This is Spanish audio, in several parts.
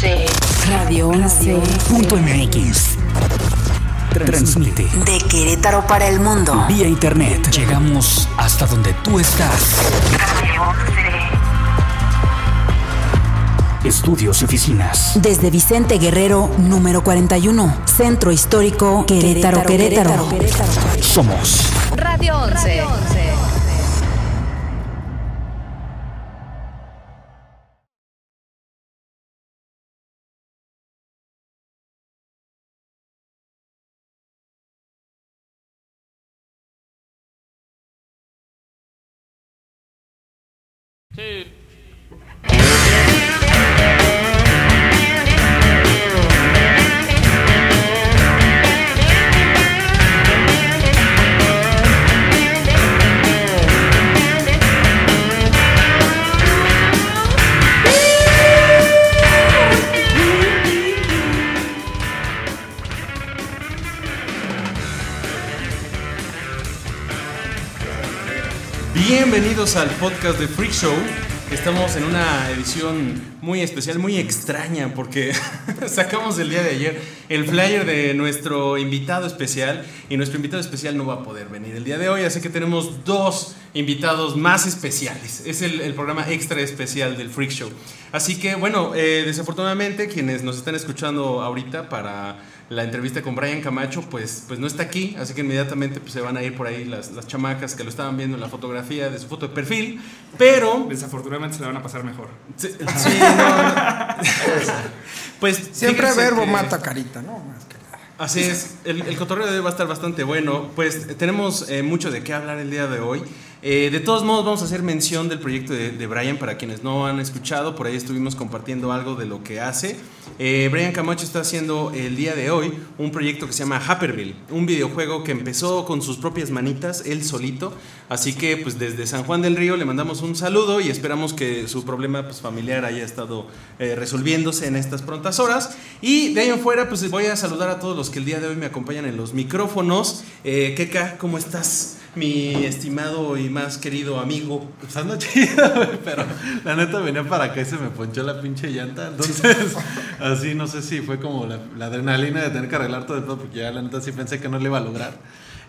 11. Radio 11.mx. Transmite De Querétaro para el mundo. vía internet. Llegamos hasta donde tú estás. Radio 11. Estudios y oficinas. Desde Vicente Guerrero, número 41. Centro Histórico Querétaro, Querétaro. Somos Radio 11. Al podcast de Freak Show. Estamos en una edición muy especial, muy extraña, porque sacamos el día de ayer el flyer de nuestro invitado especial y nuestro invitado especial no va a poder venir el día de hoy, así que tenemos dos invitados más especiales. Es el, el programa extra especial del Freak Show. Así que bueno, eh, desafortunadamente quienes nos están escuchando ahorita para la entrevista con Brian Camacho, pues, pues no está aquí, así que inmediatamente pues, se van a ir por ahí las, las chamacas que lo estaban viendo en la fotografía de su foto de perfil, pero... Desafortunadamente se la van a pasar mejor. Sí, sí, no, pues Siempre verbo que- mata carita, ¿no? Más que nada. Así es, el, el cotorreo de hoy va a estar bastante bueno. Pues tenemos eh, mucho de qué hablar el día de hoy. Eh, de todos modos, vamos a hacer mención del proyecto de, Brian para quienes no han escuchado. Por ahí estuvimos compartiendo algo de lo que hace. Eh, Brian Camacho está haciendo el día de hoy un proyecto que se llama Happerville, un videojuego que empezó con sus propias manitas, él solito. Así que, pues desde San Juan del Río le mandamos un saludo y esperamos que su problema pues, familiar haya estado eh, resolviéndose en estas prontas horas. Y de ahí en fuera, pues voy a saludar a todos los que el día de hoy me acompañan en los micrófonos. Keka, ¿cómo estás? Mi estimado y más querido amigo. Pues chido, pero la neta venía para acá y se me ponchó la pinche llanta. Entonces, así no sé si fue como la, la adrenalina de tener que arreglar todo el todo, porque ya la neta sí pensé que no le iba a lograr.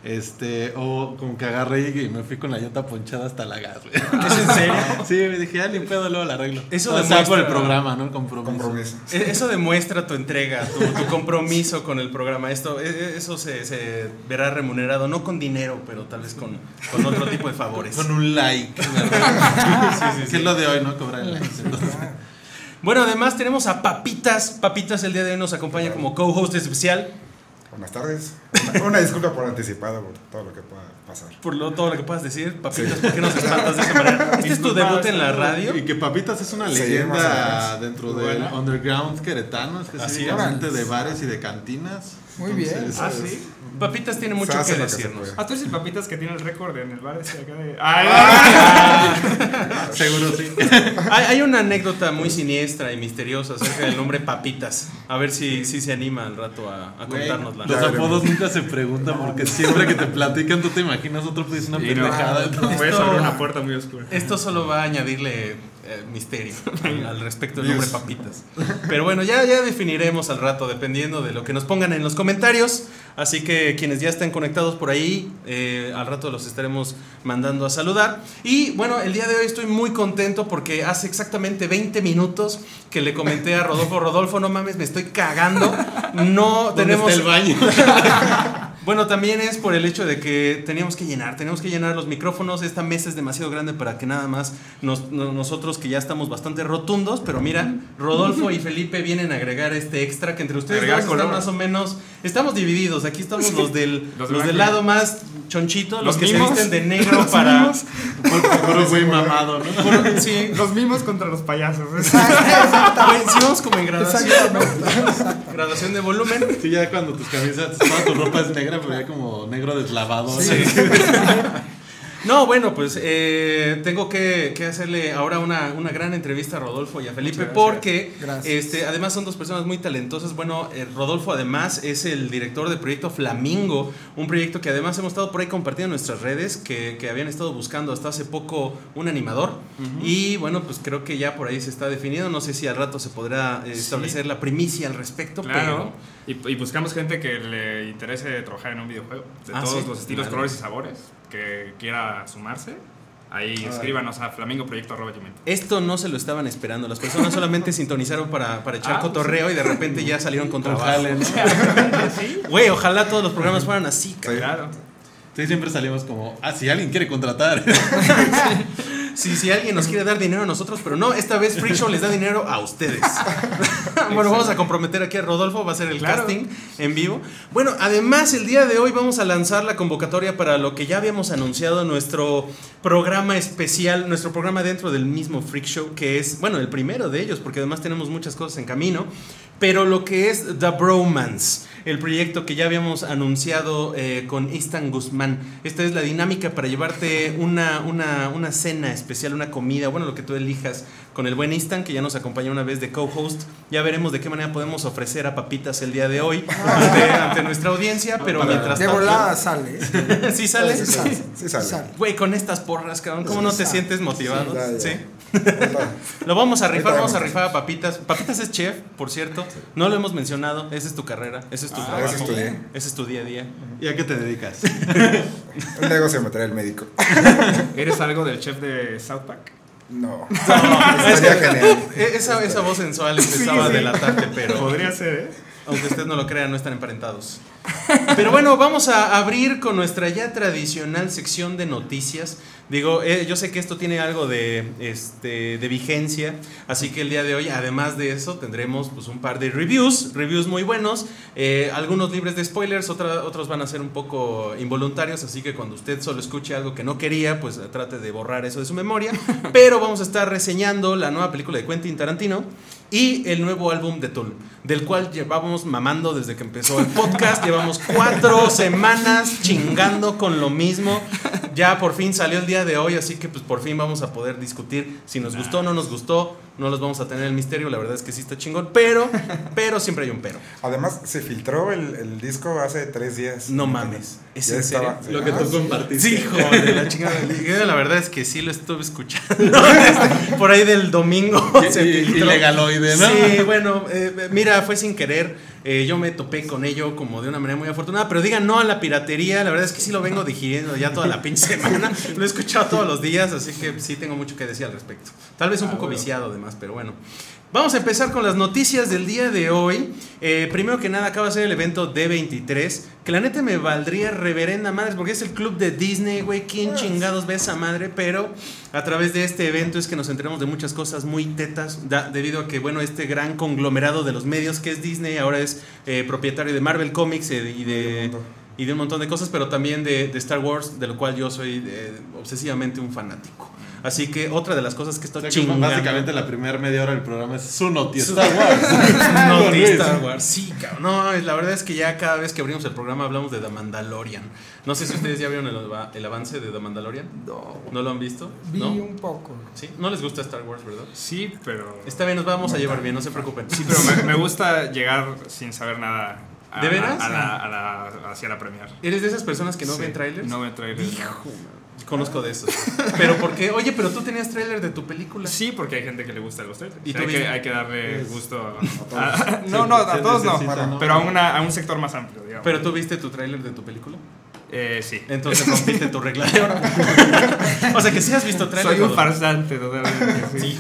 Este, o como que agarré y me fui con la llanta ponchada hasta la gas, güey. ¿Es en serio? Sí, me dije, ya ni pedo, luego la arreglo. Eso o sea, por el programa, ¿no? El compromiso. E- Eso demuestra tu entrega, tu, tu compromiso con el programa. Esto, e- e- eso se, se verá remunerado, no con dinero, pero tal vez con, con otro tipo de favores. Con un like. ¿verdad? Que es lo de hoy, ¿no? Cobrar el like. Entonces, Bueno, además tenemos a Papitas. Papitas el día de hoy nos acompaña como co-host especial Buenas tardes. Una, una disculpa por anticipado por todo lo que pueda pasar. por lo, todo lo que puedas decir. Papitas, ¿por qué nos espantas de esa manera? Este es tu debut en la radio. Y que Papitas es una Sí, leyenda dentro del underground queretano, específicamente de bares y de cantinas. Muy bien. Ah, es- sí. Papitas tiene mucho que decirnos. Ah, tú eres el papitas que tiene el récord en el bar ese acá de. ¡Ay! Seguro sí. Hay, hay una anécdota muy siniestra y misteriosa acerca del nombre Papitas. A ver si, si se anima al rato a, a contárnosla. Los apodos nunca se preguntan porque siempre que te platican tú te imaginas otro pues una no, pendejada. Puedes Esto- abrir una puerta muy oscura. Esto solo va a añadirle eh, misterio al, al respecto del nombre Papitas. Pero bueno, ya, ya definiremos al rato, dependiendo de lo que nos pongan en los comentarios. Así que quienes ya estén conectados por ahí, eh, al rato los estaremos mandando a saludar. Y bueno, el día de hoy estoy muy contento porque hace exactamente 20 minutos que le comenté a Rodolfo, Rodolfo, no mames, me estoy cagando. No ¿Dónde tenemos... está el baño? Bueno, también es por el hecho de que teníamos que llenar, tenemos que llenar los micrófonos. Esta mesa es demasiado grande para que nada más nos- no- nosotros que ya estamos bastante rotundos, pero mira, Rodolfo y Felipe vienen a agregar este extra que entre ustedes dos están más o menos, estamos divididos. Aquí estamos los del, Los los del lado más chonchito, los, Los que mimos. se visten de negro para... Puro güey mamado, ¿no? Sí, Los mismos contra los payasos. Vamos como en graduación, graduación de volumen. Sí, ya cuando tus camisas, toda tu ropa es negra, pero ya como negro deslavado. Sí. No, bueno, pues eh, tengo que, que hacerle ahora una, una gran entrevista a Rodolfo y a Felipe gracias. porque Gracias. este, además son dos personas muy talentosas. Bueno, eh, Rodolfo además es el director del proyecto Flamingo, un proyecto que además hemos estado por ahí compartiendo en nuestras redes, que, que habían estado buscando hasta hace poco un animador. Y bueno, pues creo que ya por ahí se está definido. No sé si al rato se podrá eh, Sí. establecer la primicia al respecto, Claro. Y, y buscamos gente que le interese trabajar en un videojuego. De Ah, todos sí. los estilos, Vale. colores y sabores. Que quiera sumarse. Ahí escríbanos a flamingoproyecto.gmail. Esto no se lo estaban esperando. Las personas solamente sintonizaron para, para echar Ah, cotorreo y de repente ya salieron con trabajo. Güey, ojalá todos los programas fueran así. cabrón. Claro. Sí, siempre salimos como, ah, si alguien quiere contratar. Si, si alguien nos quiere dar dinero a nosotros, pero no, esta vez Freak Show les da dinero a ustedes. bueno, vamos a comprometer aquí a Rodolfo, va a ser el Claro. casting en vivo. Bueno, además el día de hoy vamos a lanzar la convocatoria para lo que ya habíamos anunciado, nuestro programa especial, nuestro programa dentro del mismo Freak Show, que es, bueno, el primero de ellos, porque además tenemos muchas cosas en camino, pero lo que es The Bromance. El proyecto que ya habíamos anunciado eh, con Istan Guzmán. Esta es la dinámica para llevarte una, una, una cena especial, una comida, bueno, lo que tú elijas con el buen Istan, que ya nos acompaña una vez de co-host. Ya veremos de qué manera podemos ofrecer a papitas el día de hoy ante, ante nuestra audiencia, pero mientras De tanto- volada sale. ¿eh? ¿Sí sale? Sí sale. Sí sale. Güey, con estas porras, cabrón, ¿cómo no te sientes motivado? Sí. Lo vamos a rifar, vamos a rifar a Papitas. Papitas es chef, por cierto. No lo hemos mencionado. Esa es tu carrera, ese es tu Ah, trabajo. ese estudié. Ese es tu día a día. ¿Y a qué te dedicas? Un negocio me trae el médico. ¿Eres algo del chef de South Park? No. Estaría genial. E- Esa, esa voz sensual empezaba a delatarte, pero Podría ser, ¿eh? Aunque usted no lo crea, no están emparentados. Pero bueno, vamos a abrir con nuestra ya tradicional sección de noticias. Digo, eh, yo sé que esto tiene algo de, este, de vigencia, así que el día de hoy, además de eso, tendremos pues, un par de reviews, reviews muy buenos, eh, algunos libres de spoilers, otra- otros van a ser un poco involuntarios, así que cuando usted solo escuche algo que no quería, pues trate de borrar eso de su memoria. Pero vamos a estar reseñando la nueva película de Quentin Tarantino y el nuevo álbum de Tool, del cual llevábamos mamando desde que empezó el podcast. Llevamos cuatro semanas chingando con lo mismo. Ya por fin salió el día de hoy, así que pues por fin vamos a poder discutir si nos gustó o no nos gustó. No los vamos a tener el misterio, la verdad es que sí está chingón, pero, pero siempre hay un pero. Además, se filtró el, el disco hace tres días. No mames. ¿Es en serio? estaba-. Lo que Ah, tú sí. compartiste. Sí, hijo de la chingada. La verdad es que sí lo estuve escuchando. Por ahí del domingo. Y- se y- filtró. ilegaloide, ¿no? Sí, bueno, eh, mira, fue sin querer. Eh, yo me topé con ello como de una manera muy afortunada. Pero digan no a la piratería. La verdad es que sí lo vengo digiriendo ya toda la pinche semana. Lo he escuchado todos los días. Así que sí tengo mucho que decir al respecto. Tal vez un Ah, poco bueno. viciado además, pero bueno. Vamos a empezar con las noticias del día de hoy. Eh, primero que nada, acaba de ser el evento D23. Que la neta me valdría reverenda madre, porque es el club de Disney, güey. ¿Quién chingados ve esa madre? Pero a través de este evento es que nos enteramos de muchas cosas muy tetas, da- debido a que, bueno, este gran conglomerado de los medios que es Disney ahora es eh, propietario de Marvel Comics eh, y de. Y de un montón de cosas, pero también de, de Star Wars, de lo cual yo soy eh, obsesivamente un fanático. Así que otra de las cosas que O estoy sea que básicamente la primera media hora del programa es su noti Su- Star Wars. No, Con de Luis. Star Wars. Sí, cabrón. No, la verdad es que ya cada vez que abrimos el programa hablamos de The Mandalorian. No sé si ustedes ya vieron el, ava- el avance de The Mandalorian. No. ¿No lo han visto? Vi ¿No? un poco. ¿Sí? No les gusta Star Wars, ¿verdad? Sí, pero. Está bien, nos vamos a llevar bien, no se preocupen. Sí, pero me, me gusta llegar sin saber nada. a- ¿De veras? A, la, a la- hacia la premier. ¿Eres de esas personas que no Sí, ven trailers? No ven trailers. no. Conozco de esos. ¿Pero por qué? Oye, pero tú tenías trailer de tu película. Sí, porque hay gente que le gusta los trailers. ¿Y O tú sea, hay, que, hay que darle gusto todos. a, a- No, no, a todos no. Pero a, una, a un sector más amplio, digamos. ¿Pero tú viste tu trailer de tu película? Eh, sí. Entonces rompiste tu regla de oro. o sea que sí has visto trailer. Soy un farsante, totalmente. Sí,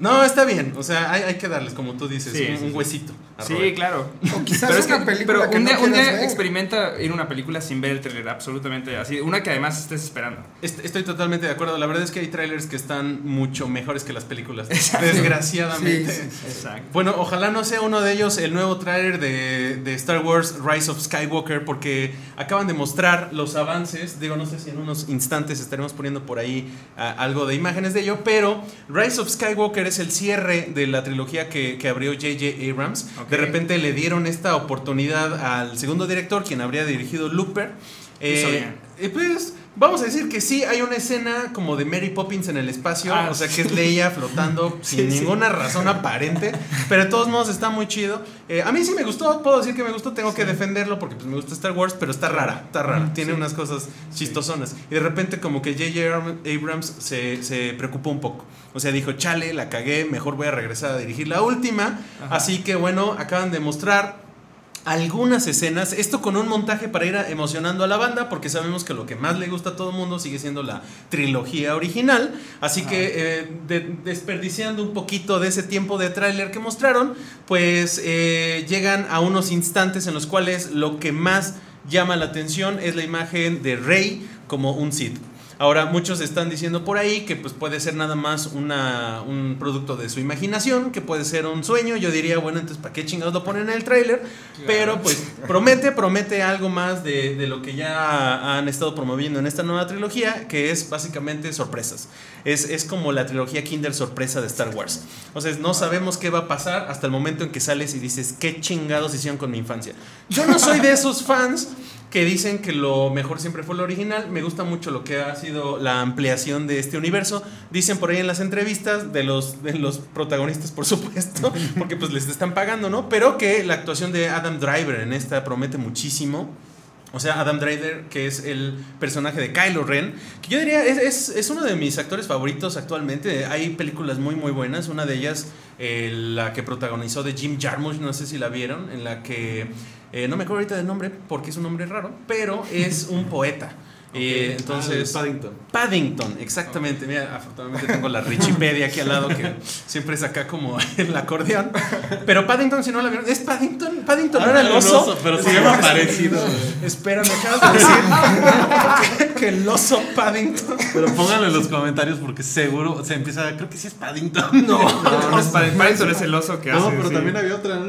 No, está bien. O sea, hay, hay que darles, como tú dices, Sí, un, sí, un sí. huesito. a Sí, Robert. claro. O quizás Pero es una que película pero que un no día, un quieras día ver. experimenta ir a una película sin ver el trailer, absolutamente así. Una que además estés esperando. Est- Estoy totalmente de acuerdo. La verdad es que hay trailers que están mucho mejores que las películas. Exacto. Desgraciadamente. Sí, sí, Exacto. Bueno, ojalá no sea uno de ellos el nuevo trailer de, de Star Wars Rise of Skywalker, porque acaban de mostrar los avances. Digo, no sé si en unos instantes estaremos poniendo por ahí ah, algo de imágenes de ello, pero Rise of Skywalker es el cierre de la trilogía que, que abrió J.J. Abrams. De repente le dieron esta oportunidad al segundo director, quien habría dirigido Looper. Eh, eh, pues vamos a decir que sí, hay una escena como de Mary Poppins en el espacio, Ah, o sea que es Leia flotando sin Sí, ninguna razón aparente, pero de todos modos está muy chido. Eh, a mí sí me gustó, puedo decir que me gustó, tengo que defenderlo porque pues, me gusta Star Wars, pero está rara, está rara, tiene unas cosas chistosonas. Y de repente como que J.J. Abrams se, se preocupó un poco. O sea, dijo, chale, la cagué, mejor voy a regresar a dirigir la última. Así que bueno, acaban de mostrar algunas escenas, esto con un montaje para ir emocionando a la banda, porque sabemos que lo que más le gusta a todo el mundo sigue siendo la trilogía original, así que eh, de- desperdiciando un poquito de ese tiempo de tráiler que mostraron, pues eh, llegan a unos instantes en los cuales lo que más llama la atención es la imagen de Rey como un Sith. Ahora, muchos están diciendo por ahí que pues puede ser nada más una, un producto de su imaginación, que puede ser un sueño. Yo diría, bueno, entonces, ¿para qué chingados lo ponen en el tráiler? Pero pues promete, promete algo más de, de lo que ya han estado promoviendo en esta nueva trilogía, que es básicamente sorpresas. Es, es como la trilogía Kinder sorpresa de Star Wars. O sea, no sabemos qué va a pasar hasta el momento en que sales y dices, ¿qué chingados hicieron con mi infancia? Yo no soy de esos fans que dicen que lo mejor siempre fue lo original. Me gusta mucho lo que ha sido la ampliación de este universo. Dicen por ahí en las entrevistas de los, de los protagonistas, por supuesto, porque pues les están pagando, ¿no? Pero que la actuación de Adam Driver en esta promete muchísimo. O sea, Adam Driver, que es el personaje de Kylo Ren, que yo diría es, es, es uno de mis actores favoritos actualmente. Hay películas muy, muy buenas. Una de ellas, eh, la que protagonizó de Jim Jarmusch, no sé si la vieron, en la que eh, no me acuerdo ahorita del nombre porque es un nombre raro, pero es un poeta. Eh, entonces, Ah, Paddington. Paddington, exactamente. Mira, afortunadamente tengo la Richipedia aquí al lado que siempre es acá como el acordeón. Pero Paddington, si no la vieron, ¿es Paddington? Paddington no era el Ah, oso. oso, pero se llama parecido. Espera, me acabas de decir que el oso Paddington. Pero pónganlo en los comentarios porque seguro se empieza. Creo que sí es Paddington. No, No, no es Paddington, Paddington es el oso que hace. No, pero sí. también había otra, ¿no?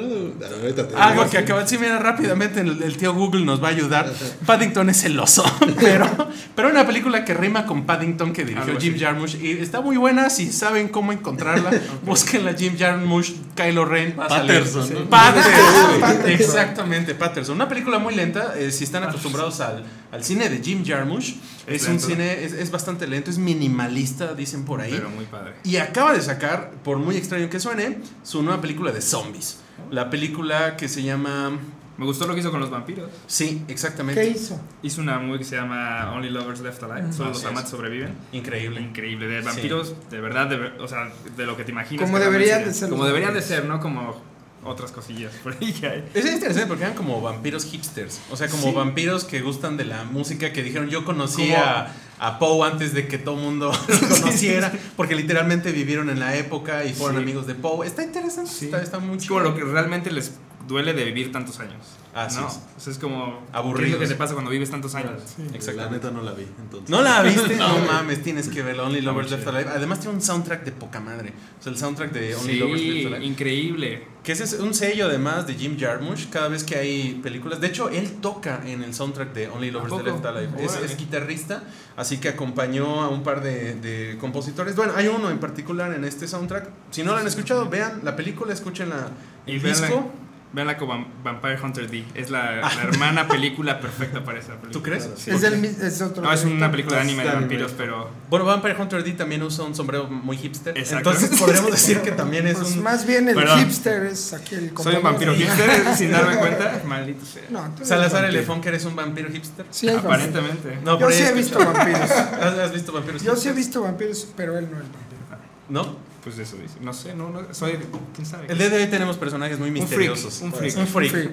Ahorita te Algo que acaba sí, mira, rápidamente el, el tío Google nos va a ayudar. Paddington es el oso, pero, pero una película que rima con Paddington que dirigió Jim. Jarmusch y está muy buena. Si saben cómo encontrarla, búsquenla Jim Jarmusch, Kylo Ren. a. Patterson. Patterson. Exactamente, Patterson. Una película muy lenta. eh, si están acostumbrados al, al cine de Jim Jarmusch, es, Es un cine, es, es bastante lento, es minimalista, dicen por ahí. Pero muy padre. Y acaba de sacar, por muy extraño que suene, su nueva película de zombies. La película que se llama... Me gustó lo que hizo con los vampiros. Sí, exactamente. ¿Qué hizo? Hizo una movie que se llama Only Lovers Left Alive. Solo los es. amantes sobreviven. Increíble. Increíble. De vampiros, de verdad, de, ver- o sea, de lo que te imaginas. Como deberían de ser Como deberían de ser, ¿no? Como otras cosillas por ahí que hay. Es interesante porque eran como vampiros hipsters. O sea, como Sí. vampiros que gustan de la música, que dijeron yo conocí a, a Poe antes de que todo el mundo lo conociera, porque literalmente vivieron en la época y fueron amigos de Poe. Está interesante, está, está muy como lo que realmente les duele de vivir tantos años. Así ¿no? es. O sea, es como. Aburridos. ¿Qué es lo que te pasa cuando vives tantos años? La Exactamente. neta no la vi. Entonces. ¿No la viste? No, mames, tienes que verla. Only Lovers Left Alive. Además tiene un soundtrack de poca madre. O sea, el soundtrack de Only Sí, Lovers Left Alive. increíble. Que ese es un sello además de Jim Jarmusch cada vez que hay películas. De hecho, él toca en el soundtrack de Only Lovers? Left Alive. Es, es guitarrista, así que acompañó a un par de, de compositores. Bueno, hay uno en particular en este soundtrack. Si no lo han escuchado, vean la película, escuchen la, Y el véanla, disco. Véanla como Vam- Vampire Hunter D. Es la, la hermana película perfecta para esa película. ¿Tú crees? Sí. Es, mi- es otro. No, es una película de anime de Es vampiros, pero. Bueno, Vampire Hunter D también usa un sombrero muy hipster. Exacto. Entonces podremos decir que también es Pues un... más bien el Perdón. hipster es aquí el Soy un vampiro hipster sin darme cuenta. Maldito sea. No, Salazar que eres un vampiro hipster. Sí. Aparentemente. No, Yo sí he visto vampiros. ¿Has, visto vampiros Yo sí he visto vampiros, pero él no es vampiro. ¿No? Pues eso dice. No sé, no, no. Soy. ¿Quién sabe? El día de hoy tenemos personajes muy Un freak, misteriosos. un freak. Un freak. Freak.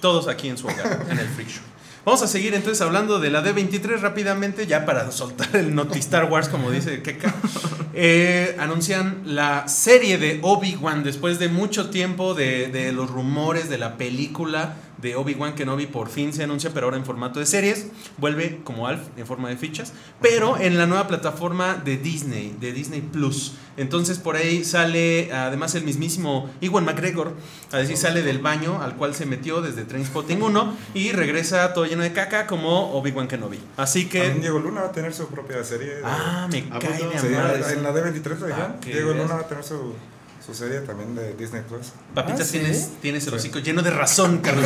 Todos aquí en su hogar, en el Freak Show. Vamos a seguir entonces hablando de la D23 rápidamente, ya para soltar el Noti Star Wars, como dice Keka. Eh, anuncian la serie de Obi-Wan después de mucho tiempo de, de los rumores de la película de Obi-Wan Kenobi. Por fin se anuncia, pero ahora en formato de series. Vuelve como Alf en forma de fichas, pero en la nueva plataforma de Disney, de Disney Plus. Entonces por ahí sale además el mismísimo Iwan McGregor, a decir, sale del baño al cual se metió desde Trainspotting 1 y regresa todo lleno de caca como Obi-Wan Kenobi. Así que... Diego Luna va a tener su propia serie. de- Ah, me ¿A cae de Sí, en la D23 lo dijeron. Ah, Diego. Luna va a tener su, Su serie también de Disney Plus. Papitas, Ah, ¿sí? tienes, tienes el hocico lleno de razón, Carlos.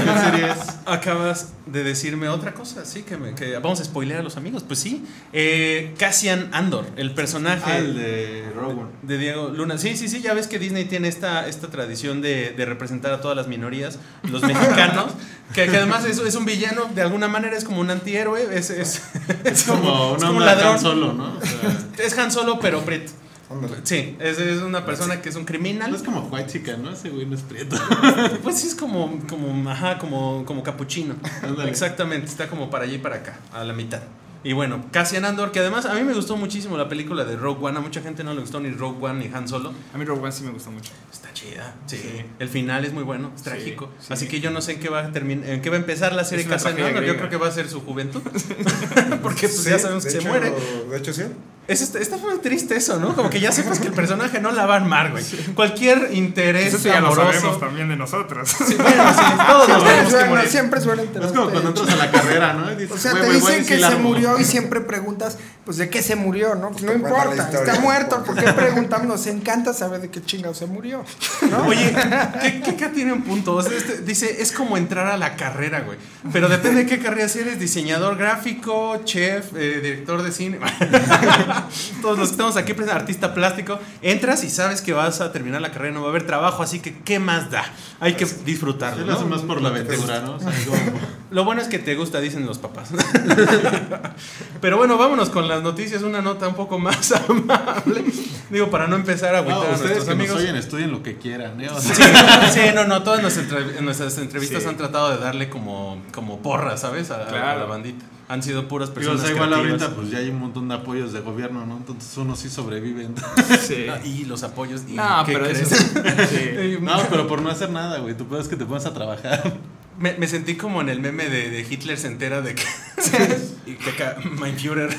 Acabas de decirme otra cosa, sí, que, me- que vamos a spoilear a los amigos. Pues sí, eh, Cassian Andor, el personaje Ah, el de Rowan. de Diego Luna. Sí, sí, sí, ya ves que Disney tiene esta, esta tradición de, de representar a todas las minorías, los mexicanos, que, que además es, es un villano, de alguna manera es como un antihéroe, es, es, Es como, es una como un ladrón. Han Solo, ¿no? O sea, Es Han Solo, pero Brit. Ándale. Sí, es, es una persona que es un criminal. no es como White Chica, ¿no? Ese güey no es prieto. Pues sí, es como, como, ajá, como, como capuchino. Ándale. Exactamente, está como para allá y para acá, a la mitad. Y bueno, Cassian Andor, que además a mí me gustó muchísimo la película de Rogue One. A mucha gente no le gustó ni Rogue One ni Han Solo. A mí Rogue One sí me gustó mucho. Está chida. Sí. Sí. El final es muy bueno, es Sí, trágico. sí. Así que yo no sé en qué va a terminar, en qué va a empezar la serie Cassian Andor. Yo creo que va a ser su juventud. Porque pues Sí, ya sabemos que se muere. De hecho, sí. Es, está, está muy triste eso, ¿no? Como que ya sepas que el personaje no la va a armar, güey. Cualquier interés Eso ya lo sabemos también de nosotros. Sí, bueno, sí, todos nos que suena, morir. siempre suena Es interesante. como cuando entras a la carrera, ¿no? Dices, O sea, "Güey, te dicen que se algo". murió y siempre preguntas, pues de qué se murió, ¿no? Pues no cuenta la importa, historia. está muerto, ¿por qué preguntamos? Nos encanta saber de qué chingado se murió, ¿no? Oye, ¿qué, qué, qué tiene un punto? O sea, este- dice, es como entrar a la carrera, güey. Pero depende de qué carrera si eres diseñador gráfico, chef, eh, director de cine. Todos los que estamos aquí, pues, artista plástico. Entras y sabes que vas a terminar la carrera, no va a haber trabajo, así que ¿qué más da? Hay que Sí, disfrutarlo. ¿no? más por la aventura, ¿no? O sea, como- Lo bueno es que te gusta, dicen los papás. Pero bueno, vámonos con las noticias, una nota un poco más amable. Digo, para no empezar a agüitar No, a nuestros que amigos. nos oyen, estudien lo que quieran, ¿eh? O sea, Sí, sí, no, no, todas nuestras, entrev- nuestras entrevistas Sí. han tratado de darle como, como porra, ¿sabes? A, la bandita. Han sido puras o personas sea, igual creativas. ahorita pues ya hay un montón de apoyos de gobierno, ¿no? Entonces unos sí sobreviven. Sí. Y los apoyos. ¿y No, qué pero crees? eso. Sí. No, pero por no hacer nada, güey. Tú puedes que te pones a trabajar. Me, me sentí como en el meme de, de Hitler se entera de que. y que acá, Mein Führer.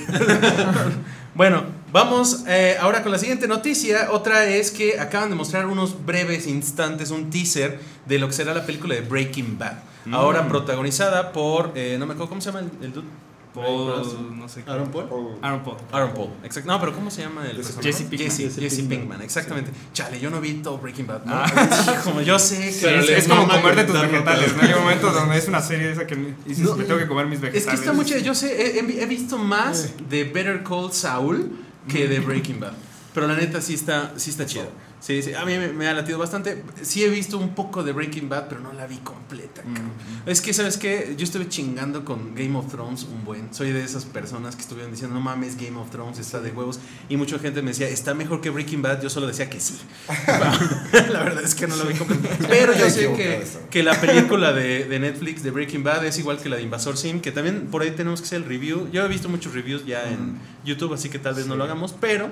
bueno, vamos eh, ahora con la siguiente noticia. Otra es que acaban de mostrar unos breves instantes, un teaser de lo que será la película de Breaking Bad. Mm. Ahora protagonizada por. eh, no me acuerdo cómo se llama el, el dude. Paul, no sé qué. ¿Aaron Paul? Aaron Paul. Aaron Paul, exacto. No, pero ¿cómo se llama el Jesse personaje? Jesse Pinkman. Jesse, Jesse Jesse Pinkman. Pinkman, exactamente. Chale, yo no vi todo Breaking Bad. ¿no? Ah. Como yo sé que. Pero es, es como comerte tus vegetales. ¿no? Hay momentos donde es una serie esa que dices, No, me tengo que comer mis vegetales. Es que está mucho. Yo sé, he, he- he visto más de Better Call Saul que de Breaking Bad. Pero la neta sí está, sí está chido. Sí, sí, a mí me, me ha latido bastante. Sí he visto un poco de Breaking Bad, pero no la vi completa. cabrón. Es que, ¿sabes qué? Yo estuve chingando con Game of Thrones un buen. Soy de esas personas que estuvieron diciendo, no mames, Game of Thrones está de huevos. Y mucha gente me decía, está mejor que Breaking Bad. Yo solo decía que sí. la verdad es que no lo vi completa. Pero yo sé que, que la película de, de Netflix de Breaking Bad es igual que la de Invasor Sim, que también por ahí tenemos que hacer el review. Yo he visto muchos reviews ya en YouTube, así que tal vez no lo hagamos, pero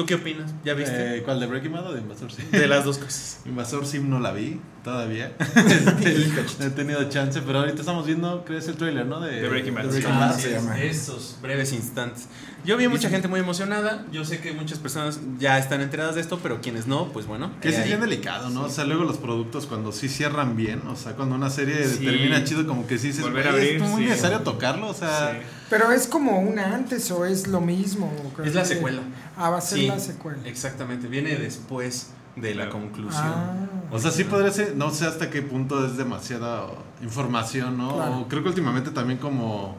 ¿tú qué opinas? ¿Ya viste? Eh, ¿Cuál de Breaking Bad o de Invasor Sim? De las dos cosas. Invasor Sim no la vi todavía. Este, he tenido chance, pero ahorita estamos viendo, creo que es el trailer, ¿no? De, Breaking Bad. de Breaking Ah, Bad. se llama. Esos breves instantes. Yo vi mucha gente muy emocionada. Yo sé que muchas personas ya están enteradas de esto, pero quienes no, pues bueno. Que es ahí. bien delicado, ¿no? O sea, luego los productos cuando sí cierran bien, o sea, cuando una serie Sí. termina chido, como que sí dices, Volver a "Güey, abrir, es muy sí. necesario tocarlo, o sea, Sí. Pero es como una antes o es lo mismo. Es la secuela. Ah, va a ser Sí, la secuela. Exactamente, viene después de la conclusión. Ah, o sea, sí podría ser, no sé hasta qué punto es demasiada información, ¿no? Claro. O creo que últimamente también como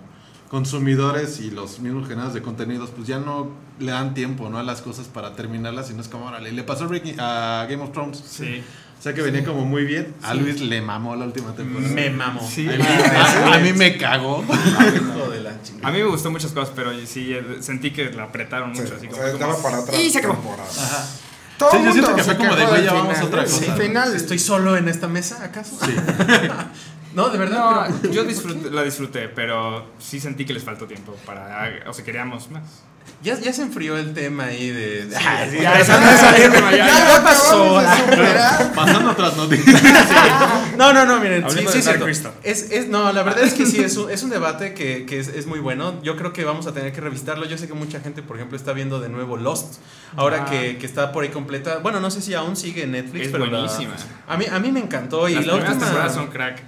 consumidores y los mismos generadores de contenidos, pues ya no le dan tiempo, ¿no? A las cosas para terminarlas, sino es como, órale, le pasó a, Breaking- a Game of Thrones. Sí. O sea que venía como muy bien. A Luis le mamó la última temporada. Me mamó. Sí. A mí, a- a mí me cagó. Hijo de la chingada. A mí me gustó muchas cosas, pero sí sentí que la apretaron Sí, mucho. Así o como, sea, como- estaba para otra Y se acabó. temporada. Todo Sí, yo siento que fue como de, güey, ya vamos a otra cosa. El final. ¿Estoy solo en esta mesa, acaso? Sí. No, de verdad. No, pero- yo disfruté- la disfruté, pero sí sentí que les faltó tiempo para. O sea, queríamos más. Ya, ya se enfrió el tema ahí de. Sí, Ah, sí, ya, ya- ya me salí de Ya, ya, ya ya pasó. de. Pasando a otras noticias. No, no, no, miren, sí, sí, de cierto. Es, es- no, la verdad es que sí, es un, es un debate que, que es, es muy bueno. Yo creo que vamos a tener que revisitarlo. Yo sé que mucha gente, por ejemplo, está viendo de nuevo Lost. Ahora Ah. que, que está por ahí completa. Bueno, no sé si aún sigue en Netflix, Es pero. la- buenísima. a, mí, a mí me encantó. Y Las la primeras última. temporadas son crack.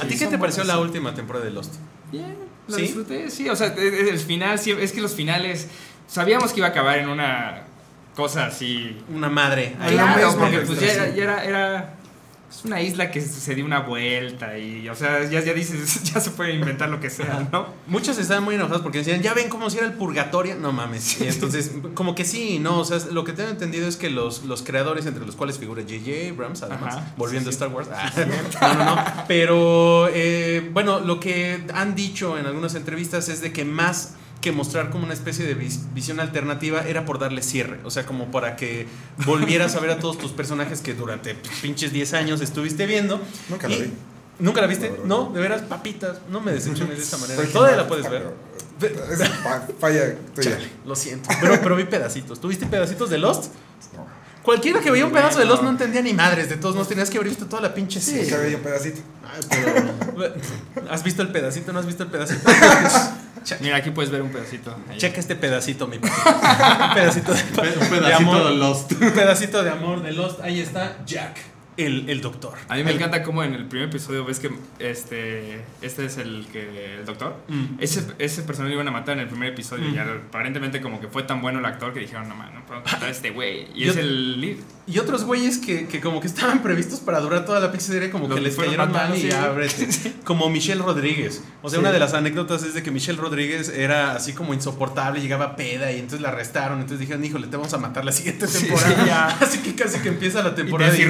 ¿A ti qué te pareció la última temporada de Lost? Bien, la ¿Sí? disfruté, sí, o sea, e- e- el final, sí, es que los finales, sabíamos que iba a acabar en una cosa así. Una madre. Ahí Claro, mismo porque que pues ya era, ya era, era- es una isla que se dio una vuelta y, o sea, ya, ya dices, ya se puede inventar lo que sea, ¿no? Muchos estaban muy enojados porque decían, ya ven como si era el purgatorio. No mames. Y entonces, como que sí, no. O sea, lo que tengo entendido es que los, los creadores, entre los cuales figura J.J. Abrams, además, Ajá, volviendo sí, a Star Wars. Ah, no, no, no. Pero, eh, bueno, lo que han dicho en algunas entrevistas es de que más que mostrar como una especie de vis- visión alternativa era por darle cierre, o sea, como para que volvieras a ver a todos tus personajes que durante pinches 10 años estuviste viendo. Nunca la vi. ¿Nunca la viste? No, de veras, papitas, no me decepciones de esta manera. Todavía la puedes ver. Es fa- falla tuya. Chale, lo siento. Pero, pero vi pedacitos. ¿Tuviste pedacitos de Lost? Cualquiera que veía un pedazo de Lost no entendía ni madres. De todos modos, tenías que haber visto toda la pinche Sí, serie. veía un pedacito. Ay, pero- ¿Has visto el pedacito? ¿No has visto el pedacito? Mira, aquí puedes ver un pedacito. ahí. Checa este pedacito, mi papi. Un pedacito de, Un pedacito de amor. de Lost. Un pedacito de amor de Lost. Ahí está Jack, el, el doctor. A mí me encanta como en el primer episodio ves que este este es el que el doctor. Mm. Ese, ese personaje lo iban a matar en el primer episodio y aparentemente como que fue tan bueno el actor que dijeron, no man, no puedo matar a este güey. Y es el lead. Y otros güeyes que, que como que estaban previstos para durar toda la serie, como Los que les cayeron mal y ábrete. Como Michelle Rodríguez. O sea, Sí. una de las anécdotas es de que Michelle Rodríguez era así como insoportable, llegaba peda y entonces la arrestaron. Entonces dijeron, híjole, te vamos a matar la siguiente temporada. Así que casi que empieza la temporada. de y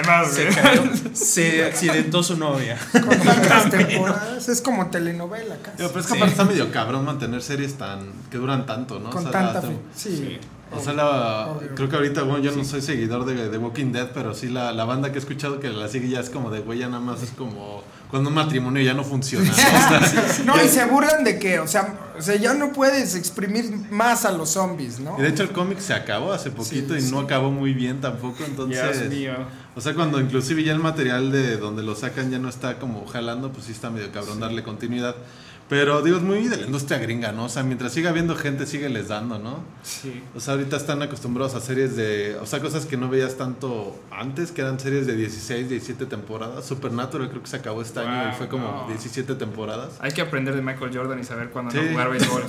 además. se cayó. Se accidentó su novia. Con tantas temporadas. Es como telenovela casi. Pero es que Sí. aparte está medio cabrón mantener series tan que duran tanto, ¿no? Con O sea, tanta la-. Sí. Sí. O sea, la, Obvio. creo que ahorita, bueno, yo no soy seguidor de, de Walking Dead, pero sí la, la banda que he escuchado que la sigue ya es como de, güey, ya nada más es como cuando un matrimonio ya no funciona. ¿no? O sea, No, y se burlan de que, o sea, o sea, ya no puedes exprimir más a los zombies, ¿no? y de hecho el cómic se acabó hace poquito Sí, y no acabó muy bien tampoco, entonces... Dios mío. O sea, cuando inclusive ya el material de donde lo sacan ya no está como jalando, pues sí está medio cabrón darle continuidad. Pero digo, es muy de la industria gringa, ¿no? O sea, mientras siga habiendo gente, sigue les dando, ¿no? Sí. O sea, ahorita están acostumbrados a series de. O sea, cosas que no veías tanto antes, que eran series de 16, 17 temporadas. Supernatural creo que se acabó este año y fue como no. 17 temporadas. Hay que aprender de Michael Jordan y saber cuándo Sí. no jugar béisbol.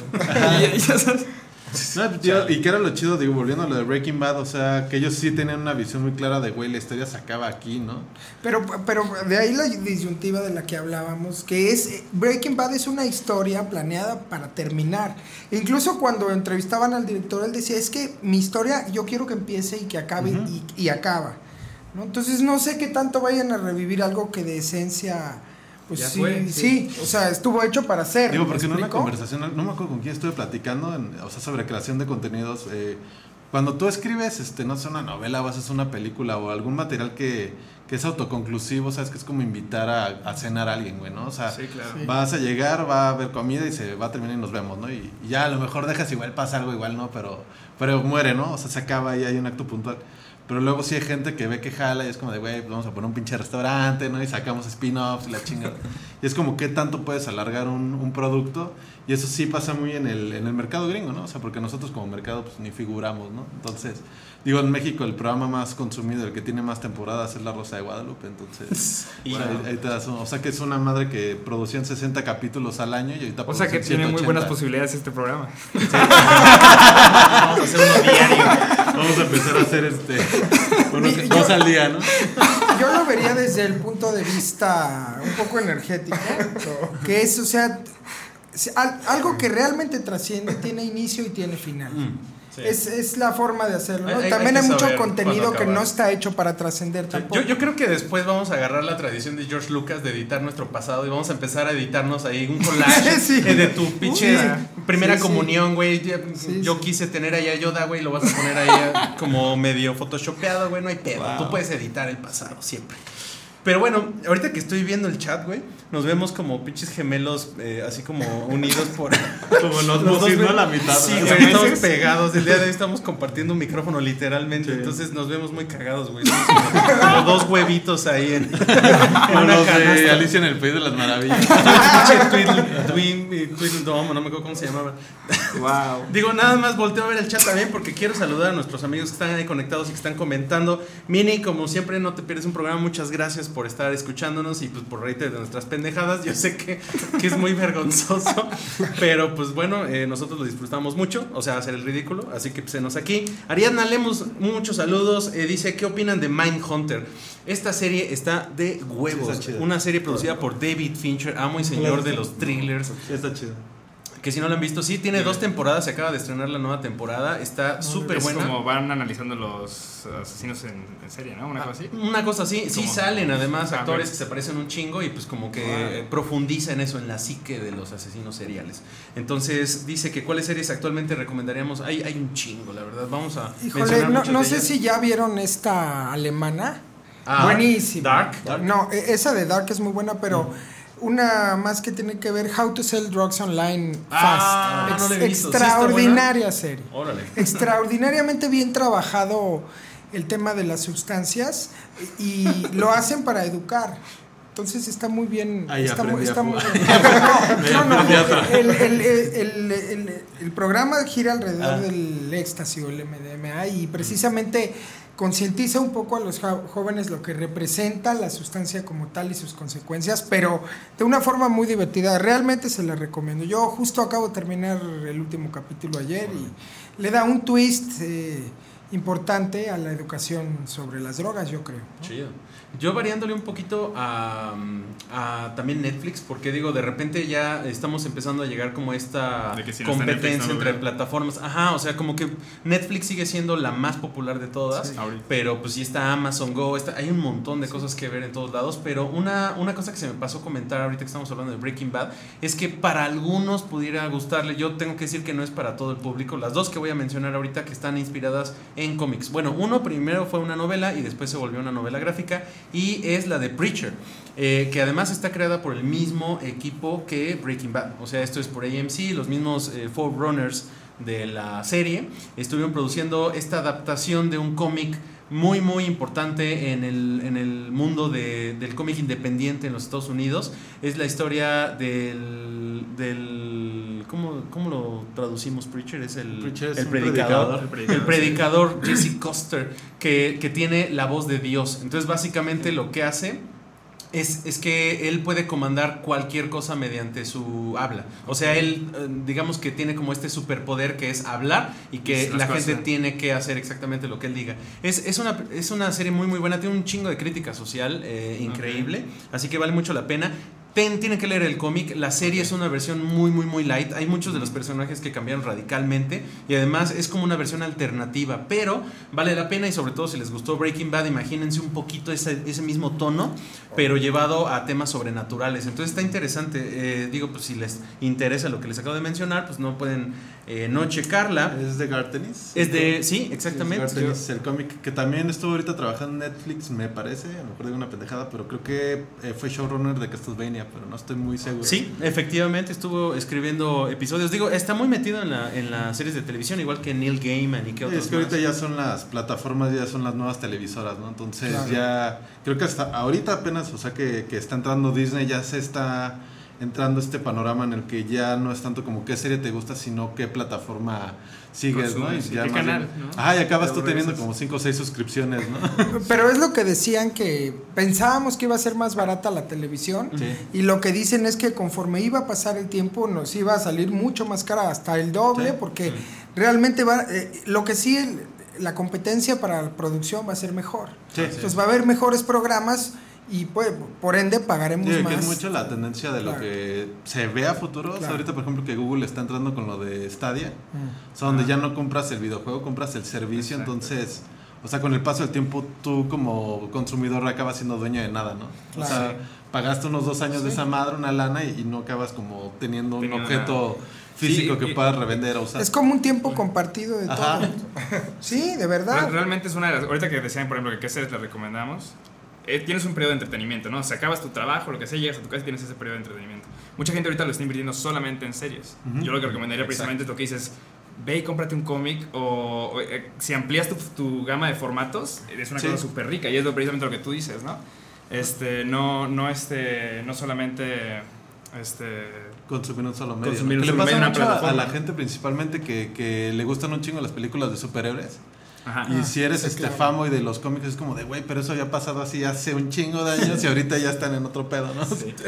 Y- y ya sabes. No, tío, y que era lo chido, digo, volviendo a lo de Breaking Bad, o sea, que ellos sí tenían una visión muy clara de, güey, la historia se acaba aquí, ¿no? Pero, pero de ahí la disyuntiva de la que hablábamos, que es eh, Breaking Bad es una historia planeada para terminar. Incluso cuando entrevistaban al director, él decía, es que mi historia yo quiero que empiece y que acabe y, y acaba. ¿no? Entonces no sé qué tanto vayan a revivir algo que de esencia, pues Ya sí, fue, sí, sí. o sea, estuvo hecho para ser. Digo, ¿me porque en una conversación, no me acuerdo con quién estuve platicando, en- o sea, sobre creación de contenidos. eh, cuando tú escribes, este, no sé, una novela o haces una película o algún material que, que es autoconclusivo, sabes que es como invitar a, a cenar a alguien, güey, ¿no? O sea, Sí, claro. Sí. vas a llegar, va a haber comida y se va a terminar y nos vemos, ¿no? Y, y ya a lo mejor dejas igual pasa algo, igual no, pero, pero muere, ¿no? O sea, se acaba y hay un acto puntual. Pero luego sí hay gente que ve que jala y es como de, güey, vamos a poner un pinche restaurante, ¿no? Y sacamos spin-offs y la chingada. y es como, ¿qué tanto puedes alargar un producto? Y eso sí pasa muy en el, en el mercado gringo, ¿no? O sea, porque nosotros como mercado, pues ni figuramos, ¿no? Entonces, digo, en México el programa más consumido, el que tiene más temporadas es La Rosa de Guadalupe, entonces... Y- o, sea, ahí- ahí te das un- o sea, que es una madre que producían 60 capítulos al año y ahorita O sea que tiene muy 180. buenas posibilidades este programa. Vamos a hacer uno diario. Vamos a empezar a hacer este uno que- dos al día, ¿no? Yo lo vería desde el punto de vista un poco energético, que es, o sea, algo que realmente trasciende, tiene inicio y tiene final. Sí. Es, es la forma de hacerlo. ¿no? Hay- También hay mucho contenido que no está hecho para trascender tampoco. Yo, yo creo que después vamos a agarrar la tradición de George Lucas de editar nuestro pasado y vamos a empezar a editarnos ahí un collage Sí. eh, de tu pinche Sí. primera Sí, sí. comunión, güey. Sí, Yo sí. quise tener ahí a Yoda, güey, lo vas a poner ahí eh, como medio photoshopeado, güey, no hay pedo. Tú puedes editar el pasado siempre. Pero bueno, ahorita que estoy viendo el chat, güey, nos vemos como pinches gemelos, eh, así como unidos por... Como los, Los dos, a la mitad. Sí, ¿no? güey, estamos pegados. El día de hoy estamos compartiendo un micrófono literalmente. Entonces nos vemos muy cagados, güey. Como, como dos huevitos ahí en, en Como una los de. Alicia en el País de las Maravillas. Pinche Tweedledum, no me acuerdo cómo se llamaba. Wow. Digo, nada más volteo a ver el chat también porque quiero saludar a nuestros amigos que están ahí conectados y que están comentando. Mini, como siempre, no te pierdes un programa. Muchas gracias por estar escuchándonos y pues por reírte de nuestras pendejadas. Yo sé que, que es muy vergonzoso, pero pues bueno, eh, nosotros lo disfrutamos mucho, o sea, hacer el ridículo. Así que pues enos aquí. Ariadna Lemos, muchos saludos. Eh, dice, ¿qué opinan de Mindhunter? Esta serie está de huevos. está. Una serie producida por David Fincher, amo y señor de los thrillers. Está chido. Que si no la han visto, sí, tiene dos temporadas, se acaba de estrenar la nueva temporada, está súper Es buena. como van analizando los asesinos en, en serie, ¿no? Una cosa así. Una cosa así, sí salen además Ah, actores que se parecen un chingo y pues como que Ah. profundiza en eso, en la psique de los asesinos seriales. Entonces dice que cuáles series actualmente recomendaríamos. Hay, hay un chingo, la verdad. Vamos a Híjole, no, no sé ellas. si ya vieron esta alemana. Ah, Buenísima. Dark, Dark. No, e- esa de Dark es muy buena, pero una más que tiene que ver How to Sell Drugs Online Ah, Fast. no la he Ex- visto. ¿Sí extraordinaria serie. Órale. Extraordinariamente bien trabajado el tema de las sustancias y lo hacen para educar. Entonces está muy bien. Ahí está muy, está muy bien. No, no, el programa gira alrededor Ah. del éxtasis o el MDMA y precisamente concientiza un poco a los jóvenes lo que representa la sustancia como tal y sus consecuencias, pero de una forma muy divertida. Realmente se la recomiendo. Yo justo acabo de terminar el último capítulo ayer y le da un twist eh, importante a la educación sobre las drogas, yo creo. ¿no? Chido. Yo variándole un poquito a, a también Netflix, porque digo, de repente ya estamos empezando a llegar como a esta De que si no competencia no entre plataformas. Ajá, o sea, como que Netflix sigue siendo la más popular de todas, Sí. Ahorita. pero pues sí está Amazon Go, está, hay un montón de cosas que ver en todos lados, pero una, una cosa que se me pasó a comentar ahorita que estamos hablando de Breaking Bad, es que para algunos pudiera gustarle, yo tengo que decir que no es para todo el público, las dos que voy a mencionar ahorita que están inspiradas en cómics. Bueno, uno primero fue una novela y después se volvió una novela gráfica y es la de Preacher, eh, que además está creada por el mismo equipo que Breaking Bad. O sea, esto es por AMC, los mismos eh, Runners de la serie. Estuvieron produciendo esta adaptación de un cómic muy, muy importante en el, en el mundo de- del cómic independiente en los Estados Unidos. Es la historia del... del ¿cómo, cómo lo traducimos, Preacher? Es el, Preacher es el predicador. predicador. El predicador Jesse Custer, que, que tiene la voz de Dios. Entonces, básicamente lo que hace es, es que él puede comandar cualquier cosa mediante su habla. O sea, él, eh, digamos que tiene como este superpoder que es hablar y que la gente tiene que hacer exactamente lo que él diga. Es, es, una, es una serie muy, muy buena, tiene un chingo de crítica social eh, increíble, así que vale mucho la pena. Ten- tienen que leer el cómic. La serie es una versión muy, muy, muy light. Hay muchos de los personajes que cambiaron radicalmente. Y además es como una versión alternativa. Pero vale la pena. Y sobre todo si les gustó Breaking Bad, imagínense un poquito ese, ese mismo tono. Pero llevado a temas sobrenaturales. Entonces está interesante. Eh, digo, pues si les interesa lo que les acabo de mencionar, pues no pueden eh, no checarla. Es de Gartenis. Es de. Sí, exactamente. Es Gartenis, el cómic que también estuvo ahorita trabajando en Netflix, me parece. A lo mejor digo una pendejada, pero creo que eh, fue showrunner de Castlevania, pero no estoy muy seguro. Sí, efectivamente estuvo escribiendo episodios. Digo, está muy metido en, la, en las series de televisión, igual que Neil Gaiman y que Sí, otros es que ahorita más. ya son las plataformas, ya son las nuevas televisoras, ¿no? Entonces Claro. ya, creo que hasta ahorita apenas, o sea, que, que está entrando Disney, ya se está entrando este panorama en el que ya no es tanto como qué serie te gusta, sino qué plataforma sigues, ¿no? Sí, ya qué canal, bien- ¿no? Ajá, y acabas tú teniendo como 5 o 6 suscripciones, ¿no? Pero es lo que decían que pensábamos que iba a ser más barata la televisión Sí. y lo que dicen es que conforme iba a pasar el tiempo nos iba a salir mucho más cara, hasta el doble, Sí, porque realmente va, eh, lo que sí, el- la competencia para la producción va a ser mejor. Sí, Entonces va a haber mejores programas y pues, por ende pagaremos Sí, más. que es mucho la tendencia de lo que se ve a futuro. O sea, Claro. ahorita, por ejemplo, que Google está entrando con lo de Stadia. Mm. O sea, donde ya no compras el videojuego, compras el servicio. Exacto. Entonces, o sea, con el paso del tiempo, tú como consumidor acabas siendo dueño de nada, ¿no? O sea, pagaste unos dos años de esa madre, una lana, y, y no acabas como teniendo un objeto físico Sí, que y- puedas revender o usar. Es como un tiempo compartido de Ajá. todo. Sí, de verdad. Real- Realmente es una de las. Ahorita que decían, por ejemplo, que qué series le recomendamos. Eh, tienes un periodo de entretenimiento, ¿no? Si acabas tu trabajo, lo que sea, llegas a tu casa y tienes ese periodo de entretenimiento. Mucha gente ahorita lo está invirtiendo solamente en series. Ujú. Yo lo que recomendaría precisamente es lo que dices. Ve y cómprate un cómic o, o, eh, si amplías tu, tu gama de formatos, es una Sí. cosa súper rica y es lo, precisamente lo que tú dices, ¿no? Este, no, no, este, no solamente este, consumir un solo medio. Consumir ¿no? un le solo pasa medio, mucho a- a, la gente principalmente que, que le gustan un chingo las películas de superhéroes. Ajá. Y si eres sí, este famo y de los cómics es como de, güey, pero eso ya ha pasado así hace un chingo de años y ahorita ya están en otro pedo, ¿no?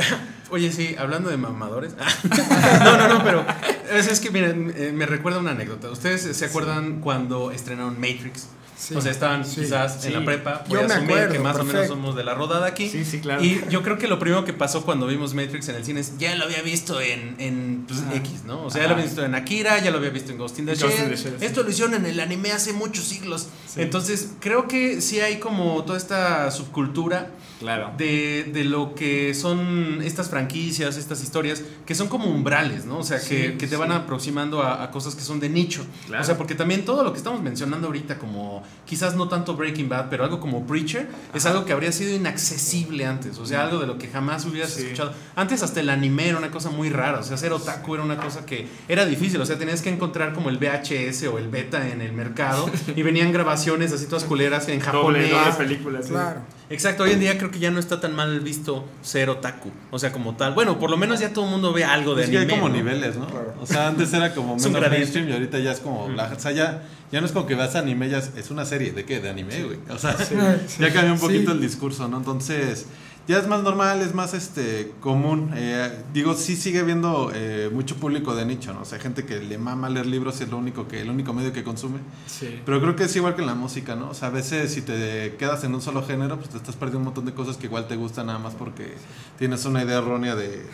Oye, sí, hablando de mamadores. no, no, no, pero es, es que miren, eh, me recuerda una anécdota. ¿Ustedes se acuerdan cuando estrenaron Matrix? Sí. O sea, estaban Sí. quizás en la prepa. Yo Voy a me asumir acuerdo, que más o menos somos de la rodada aquí. Sí, sí, claro. Y yo creo que lo primero que pasó cuando vimos Matrix en el cine es ya lo había visto en, en pues. X, ¿no? O sea, ya lo había visto en Akira, ya lo había visto en Ghost in the Shell. Esto lo hicieron en el anime hace muchos siglos. Entonces, creo que sí hay como toda esta subcultura Claro. de, de lo que son estas franquicias, estas historias, que son como umbrales, ¿no? O sea, que, Sí, que te van aproximando a, a cosas que son de nicho. Claro. O sea, porque también todo lo que estamos mencionando ahorita, como quizás no tanto Breaking Bad, pero algo como Preacher, es algo que habría sido inaccesible antes. O sea, algo de lo que jamás hubieras Sí. escuchado. Antes hasta el anime era una cosa muy rara. O sea, ser otaku era una cosa que era difícil. O sea, tenías que encontrar como el VHS o el beta en el mercado y venían grabaciones así todas culeras en Doble, japonés. doble película. sí. Claro. Exacto, hoy en día creo que ya no está tan mal visto ser otaku, o sea, como tal. Bueno, por lo menos ya todo el mundo ve algo de Es que hay anime. como ¿no? niveles, ¿no? O sea, antes era como menos mainstream y ahorita ya es como. la- o sea, ya, ya no es como que vas a anime, ya es, es una serie. ¿De qué? De anime, güey. O sea, ya cambió un poquito Sí. el discurso, ¿no? Entonces, ya es más normal, es más este común. Eh, digo, sí sigue viendo eh, mucho público de nicho, ¿no? O sea, gente que le mama leer libros y es lo único que, el único medio que consume. Sí. Pero creo que es igual que en la música, ¿no? O sea, a veces si te quedas en un solo género, pues te estás perdiendo un montón de cosas que igual te gustan nada más porque tienes una idea errónea de,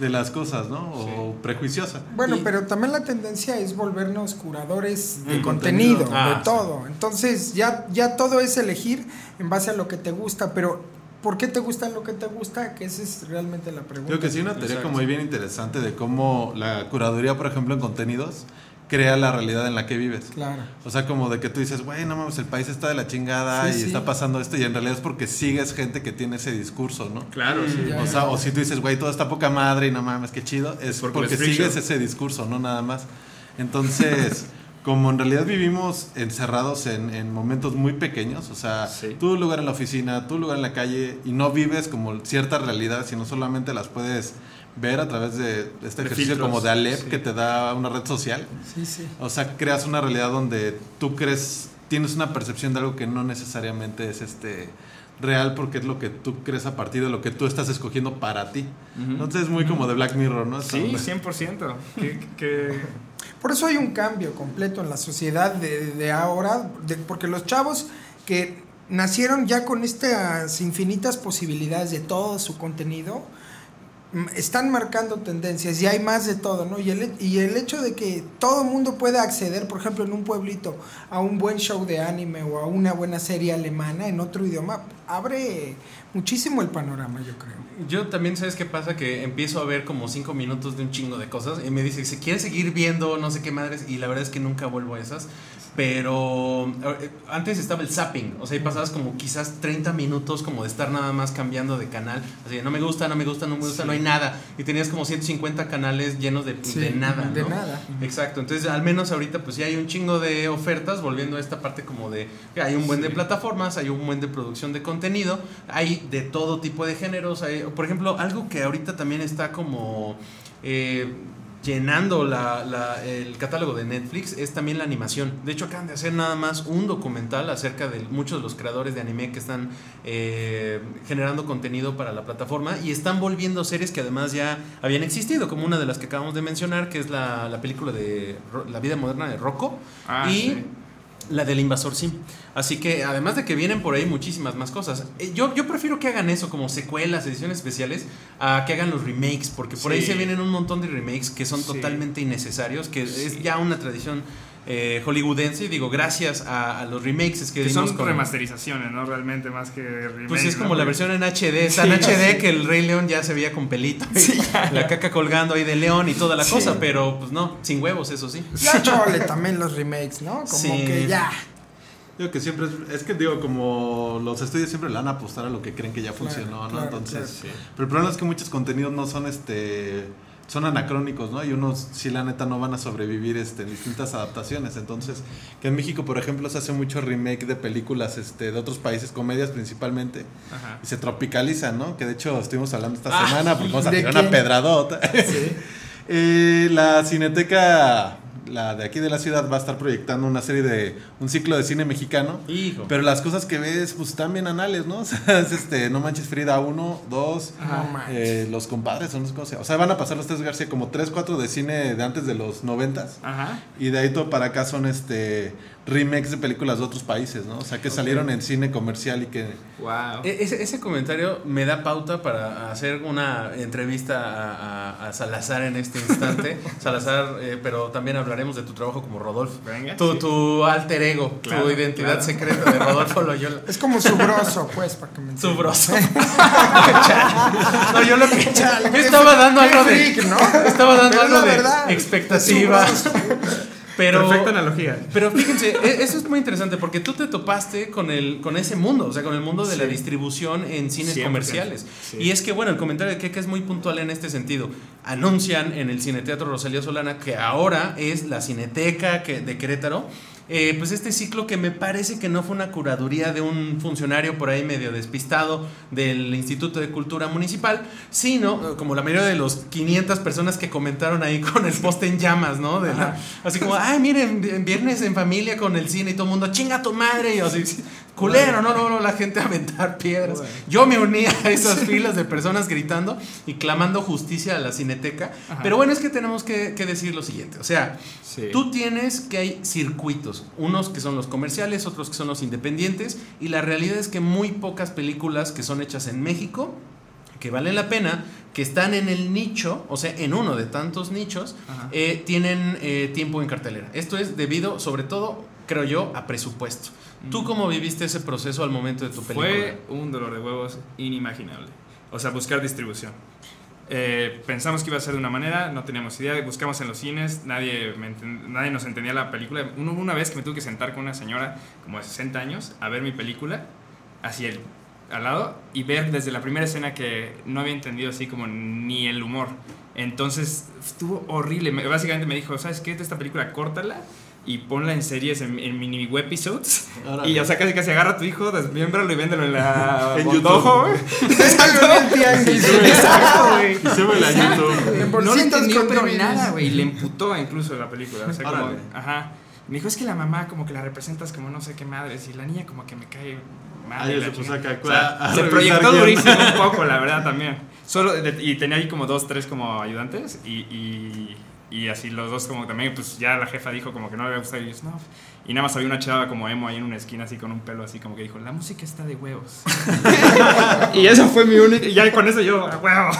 de las cosas, ¿no? O prejuiciosa. Bueno, Y- pero también la tendencia es volvernos curadores de contenido, contenido. Ah, de sí. todo. Entonces, ya, ya todo es elegir en base a lo que te gusta, pero ¿por qué te gusta lo que te gusta? Que esa es realmente la pregunta. Creo que sí, una teoría como muy bien interesante de cómo la curaduría, por ejemplo, en contenidos, crea la realidad en la que vives. Claro. O sea, como de que tú dices, güey, no mames, el país está de la chingada Sí, y sí. está pasando esto, y en realidad es porque sigues gente que tiene ese discurso, ¿no? Claro, sí. Ya. O sea, o si tú dices, güey, todo está poca madre y no mames, qué chido, es Porque sigues ese discurso, no nada más. Entonces, como en realidad vivimos encerrados en, en momentos muy pequeños, o sea, Sí. tu lugar en la oficina, tu lugar en la calle, y no vives como ciertas realidades, sino solamente las puedes ver a través de este De ejercicio filtros, como de Alep sí. que te da una red social. Sí, sí. O sea, creas una realidad donde tú crees, tienes una percepción de algo que no necesariamente es este real porque es lo que tú crees a partir de lo que tú estás escogiendo para ti. Entonces es muy como de Black Mirror, ¿no? Esta Sí, onda. 100%. Que, que- Por eso hay un cambio completo en la sociedad de, de ahora, de- porque los chavos que nacieron ya con estas infinitas posibilidades de todo su contenido, están marcando tendencias y hay más de todo, ¿no? Y el, y el hecho de que todo mundo pueda acceder, por ejemplo, en un pueblito, a un buen show de anime o a una buena serie alemana en otro idioma, abre muchísimo el panorama, yo creo. Yo también, ¿sabes qué pasa? Que empiezo a ver como cinco minutos de un chingo de cosas y me dice, si quieres seguir viendo no sé qué madres, y la verdad es que nunca vuelvo a esas. Pero eh, antes estaba el zapping, o sea, y pasabas como quizás 30 minutos como de estar nada más cambiando de canal. Así, de, no me gusta, no me gusta, no me gusta, no hay nada. Y tenías como 150 canales llenos de, Sí, de nada. de ¿no? nada. Exacto, entonces al menos ahorita pues ya hay un chingo de ofertas, volviendo a esta parte como de que hay un buen de plataformas, hay un buen de producción de contenido, hay de todo tipo de géneros, hay, por ejemplo, algo que ahorita también está como eh, llenando la- la- el catálogo de Netflix es también la animación. De hecho acaban de hacer nada más un documental acerca de muchos de los creadores de anime que están eh, generando contenido para la plataforma y están volviendo series que además ya habían existido, como una de las que acabamos de mencionar, que es la, la película de La vida moderna de Rocco Ah, y sí. la del invasor Sim. Así que además de que vienen por ahí muchísimas más cosas, eh, yo, yo prefiero que hagan eso como secuelas, ediciones especiales, a que hagan los remakes, porque por ahí Sí. se vienen un montón de remakes que son Sí. totalmente innecesarios, que Sí. es ya una tradición eh, hollywoodense, y digo, gracias a, a los remakes es que, Que son con- remasterizaciones, ¿no? Realmente más que remakes. Pues es ¿no? como la Porque- versión en HD, es tan HD que el Rey León ya se veía con pelito, la caca colgando ahí de león y toda la Sí. cosa, pero pues no, sin huevos, eso sí. Ya chole también los remakes, ¿no? Como Sí. que ya. Digo que siempre es, es que digo, como los estudios siempre le van a apostar a lo que creen que ya funcionó, ¿no? claro, Entonces, claro. pero el problema es que muchos contenidos no son este son anacrónicos, ¿no? Y unos sí la neta no van a sobrevivir este en distintas adaptaciones. Entonces, que en México, por ejemplo, se hace mucho remake de películas este de otros países, comedias principalmente, Ajá. y se tropicalizan, ¿no? Que de hecho estuvimos hablando esta Ah, semana porque vamos a ¿de tirar una pedradota. Eh, la Cineteca, la de aquí de la ciudad, va a estar proyectando una serie de. un ciclo de cine mexicano. Hijo. Pero las cosas que ves, pues están bien anales, ¿no? O sea, es este, No Manches Frida 1, 2, No manches. eh, Los Compadres, o no sé cómo se llama. O sea, van a pasar los tres García como 3, 4 de cine de antes de los 90 Ajá. Y de ahí todo para acá son este remakes de películas de otros países, ¿no? O sea, que salieron en cine comercial y que... Wow. E- Ese, ese comentario me da pauta para hacer una entrevista a, a- a Salazar en este instante. Salazar, eh, pero también hablaremos de tu trabajo como Rodolfo. Venga, Tu, sí. tu alter ego, Claro, tu identidad claro. secreta de Rodolfo Loyola. Es como su broso, pues, para que me Su broso. no, yo lo que. Chale, qué estaba dando algo de. freak, ¿no? Estaba dando Pero algo la de verdad. expectativa. Pero, Perfecta analogía. Pero fíjense, e- eso es muy interesante porque tú te topaste con el con ese mundo, o sea, con el mundo de la distribución en cines 100%, comerciales. sí. Y es que, bueno, el comentario de Keke es muy puntual en este sentido. Anuncian en el Cineteatro Rosalía Solana que ahora es la Cineteca de Querétaro. Eh, pues este ciclo que me parece que no fue una curaduría de un funcionario por ahí medio despistado del Instituto de Cultura Municipal, sino eh, como la mayoría de los 500 personas que comentaron ahí con el poste en llamas, ¿no? De la- así como, ay, miren, vi- viernes en familia con el cine y todo el mundo, chinga tu madre. Y así, culero, no, no, no, la gente a aventar piedras. Yo me uní a esas filas de personas gritando y clamando justicia a la cineteca. Pero bueno, es que tenemos que, que decir lo siguiente, o sea, Sí. Tú tienes que hay circuitos, unos que son los comerciales, otros que son los independientes, y la realidad es que muy pocas películas que son hechas en México, que valen la pena, que están en el nicho, o sea, en uno de tantos nichos, eh, tienen eh, tiempo en cartelera. Esto es debido, sobre todo, creo yo, a presupuesto. ¿Tú cómo viviste ese proceso al momento de tu película? Fue un dolor de huevos inimaginable. O sea, buscar distribución. Eh, pensamos que iba a ser de una manera, no teníamos idea, buscamos en los cines, nadie, me nadie nos entendía la película. Uno- una vez que me tuve que sentar con una señora como de 60 años a ver mi película, así el, al lado, y ver desde la primera escena que no había entendido así como ni el humor. Entonces estuvo horrible. Me- básicamente me dijo, ¿sabes qué? Esta película córtala y ponla en series, en, en mini webisodes. Órale. Y o sea, casi casi agarra a tu hijo, desmiémbralo y véndelo en la En Bondojo, el tianguis. Exacto, güey. Y se ve la YouTube. No bolsitas entendió, pero nada, güey. Y le emputó incluso la película. O sea, como, ajá. Me dijo, es que la mamá como que la representas como no sé qué madres. Y la niña como que me cae mal. Se puso chingada. acá O sea, se proyectó durísimo un poco, la verdad, también. Solo, de- y tenía ahí como dos, tres como ayudantes. Y, y, y así los dos como también, pues ya la jefa dijo como que no le había gustado. Y yo, no. Y nada más había una chava como emo ahí en una esquina así con un pelo así como que dijo, la música está de huevos. y eso fue mi única... Y ya con eso yo, a huevo.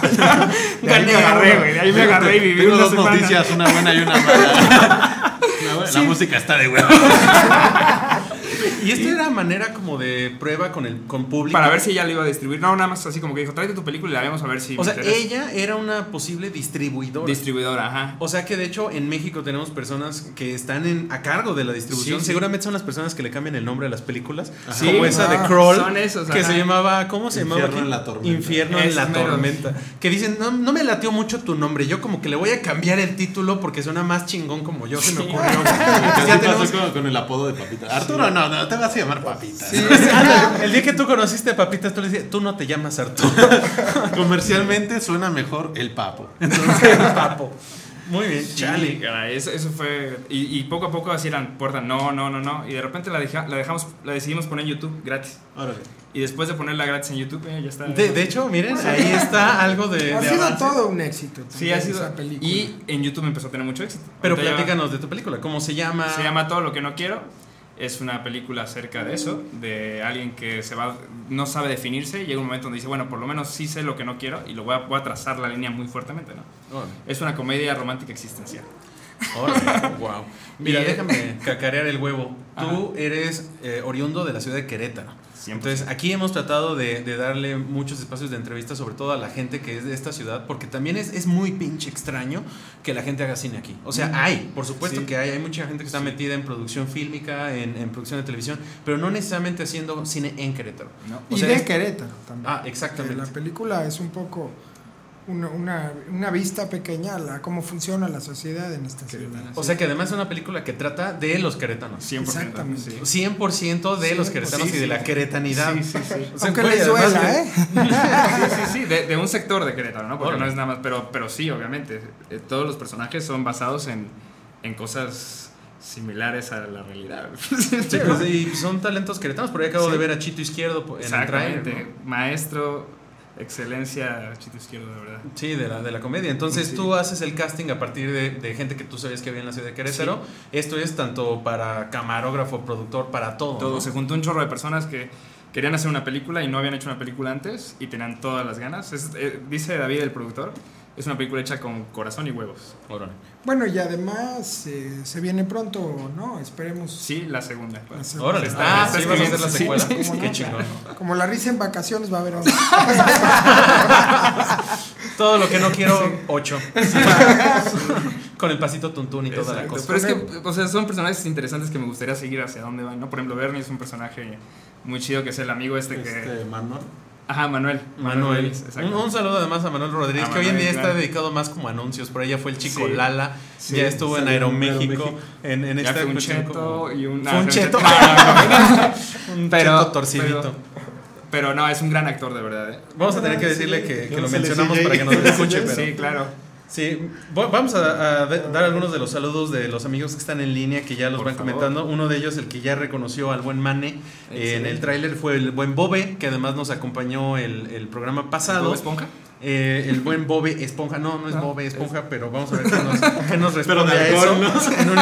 De ahí me agarré, güey. De ahí me agarré y viví Tengo una dos semana. noticias, una buena y una mala. Una buena- La música está de huevo. Y esto era manera como de prueba con el con público. Para ver si ella lo iba a distribuir. No, nada más así como que dijo, tráete tu película y la vemos a ver si O sea, interesa". ella era una posible distribuidora. Distribuidora, ajá. O sea que de hecho en México tenemos personas que están en, a cargo de la distribución. Sí, sí. Seguramente son las personas que le cambian el nombre a las películas. Sí. como esa de Kroll. son esos, que ajá. se llamaba, ¿cómo se llamaba? Infierno en la tormenta. Infierno en la tormenta. Que dicen, no, no me latió mucho tu nombre. Yo como que le voy a cambiar el título porque suena más chingón como yo se me ocurrió. Ya tenemos- con, con el apodo de Papita. Arturo, no, no, te vas a llamar Papita. Ándale, el día que tú conociste a Papitas, tú le decías, tú no te llamas Arturo. Comercialmente suena mejor el Papo. Entonces, papo. Muy bien, Sí, chale. eso, eso fue. Y, y poco a poco así eran puerta, no, no, no, no. Y de repente la, deja- la dejamos, la decidimos poner en YouTube gratis. Órale. Y después de ponerla gratis en YouTube, eh, ya está. De, de hecho, miren, ahí está algo de, Ha de sido avance. todo un éxito. Sí, ha sido. esa película. Y en YouTube empezó a tener mucho éxito. Pero Ahorita ya- platícanos de tu película, ¿cómo se llama? Se llama Todo lo que no quiero. Es una película acerca de eso, de alguien que se va, no sabe definirse y llega un momento donde dice, bueno, por lo menos sí sé lo que no quiero y lo voy a, voy a trazar la línea muy fuertemente, ¿no? Es una comedia romántica existencial. wow. Mira, Y- déjame cacarear el huevo. Tú eres eh, oriundo de la ciudad de Querétaro. 100%. Entonces, aquí hemos tratado de, de darle muchos espacios de entrevista, sobre todo a la gente que es de esta ciudad, porque también es, es muy pinche extraño que la gente haga cine aquí. O sea, hay, por supuesto Sí. que hay, hay mucha gente que está metida en producción fílmica, en, en producción de televisión, pero no necesariamente haciendo cine en Querétaro. ¿no? o y sea, de es- Querétaro también. Ah, exactamente. La película es un poco una, una, una vista pequeña a la, cómo funciona la sociedad en esta ciudad. O sea que además es una película que trata de los queretanos. 100%. Exactamente. sí. 100% de los 100%, queretanos sí, y de sí. la queretanidad. Sí, sí, sí. O sea, Aunque les duela, ¿eh? Sí, sí, sí, de, de un sector de Querétaro, ¿no? Porque no es nada más, pero, pero sí, obviamente. eh, todos los personajes son basados en, en cosas similares a la realidad. Sí, pues, y son talentos queretanos, por ahí acabo Sí. de ver a Chito Izquierdo en el Exactamente. Maestro, excelencia, chito izquierdo, de verdad. Sí, de la, de la comedia. Entonces Sí. tú haces el casting a partir de, de gente que tú sabías que había en la ciudad de Querétaro. Esto es tanto para camarógrafo, productor, para todo. Todo, ¿no? se juntó un chorro de personas que querían hacer una película y no habían hecho una película antes y tenían todas las ganas. Es- eh, dice David, el productor, es una película hecha con corazón y huevos. Órale. Bueno, y además eh, se viene pronto, ¿no? Esperemos. Sí, la segunda. La segunda. Órale. Se está- Ah, sí, vas a hacer escribiendo, la secuela. sí, sí. Qué chingón. Como la risa en vacaciones va a haber otra. Todo lo que no quiero, ocho. Con el pasito tuntún y toda la cosa. Pero es que, o sea, son personajes interesantes que me gustaría seguir hacia dónde van, ¿no? Por ejemplo, Bernie es un personaje muy chido que es el amigo este que... Este, Manuel. Ajá, Manuel. Manuel. Exacto. Un, un saludo además a Manuel Rodríguez, A que hoy en Manuel, día claro. está dedicado más como a anuncios. Por ella fue el chico Sí. Lala, Sí, ya estuvo en Aeroméxico. En, en esta fue un cheto y un... Fue un ah, cheto. Un Pero- cheto torcidito. pero- Pero no, es un gran actor, de verdad. ¿eh? Vamos a tener que decirle que, lo mencionamos para que nos escuche, pero... Sí, claro. Sí, vamos a, dar algunos de los saludos de los amigos que están en línea, que ya los Por van favor. comentando. Uno de ellos, el que ya reconoció al buen Mane eh, en el tráiler, fue el buen Bobe, que además nos acompañó el, el programa pasado. ¿Bob Esponja? Eh, el buen Bobe Esponja, no, no es Ah, Bobe Esponja, pero vamos a ver qué nos, qué nos Pero responde de a eso. ¿no?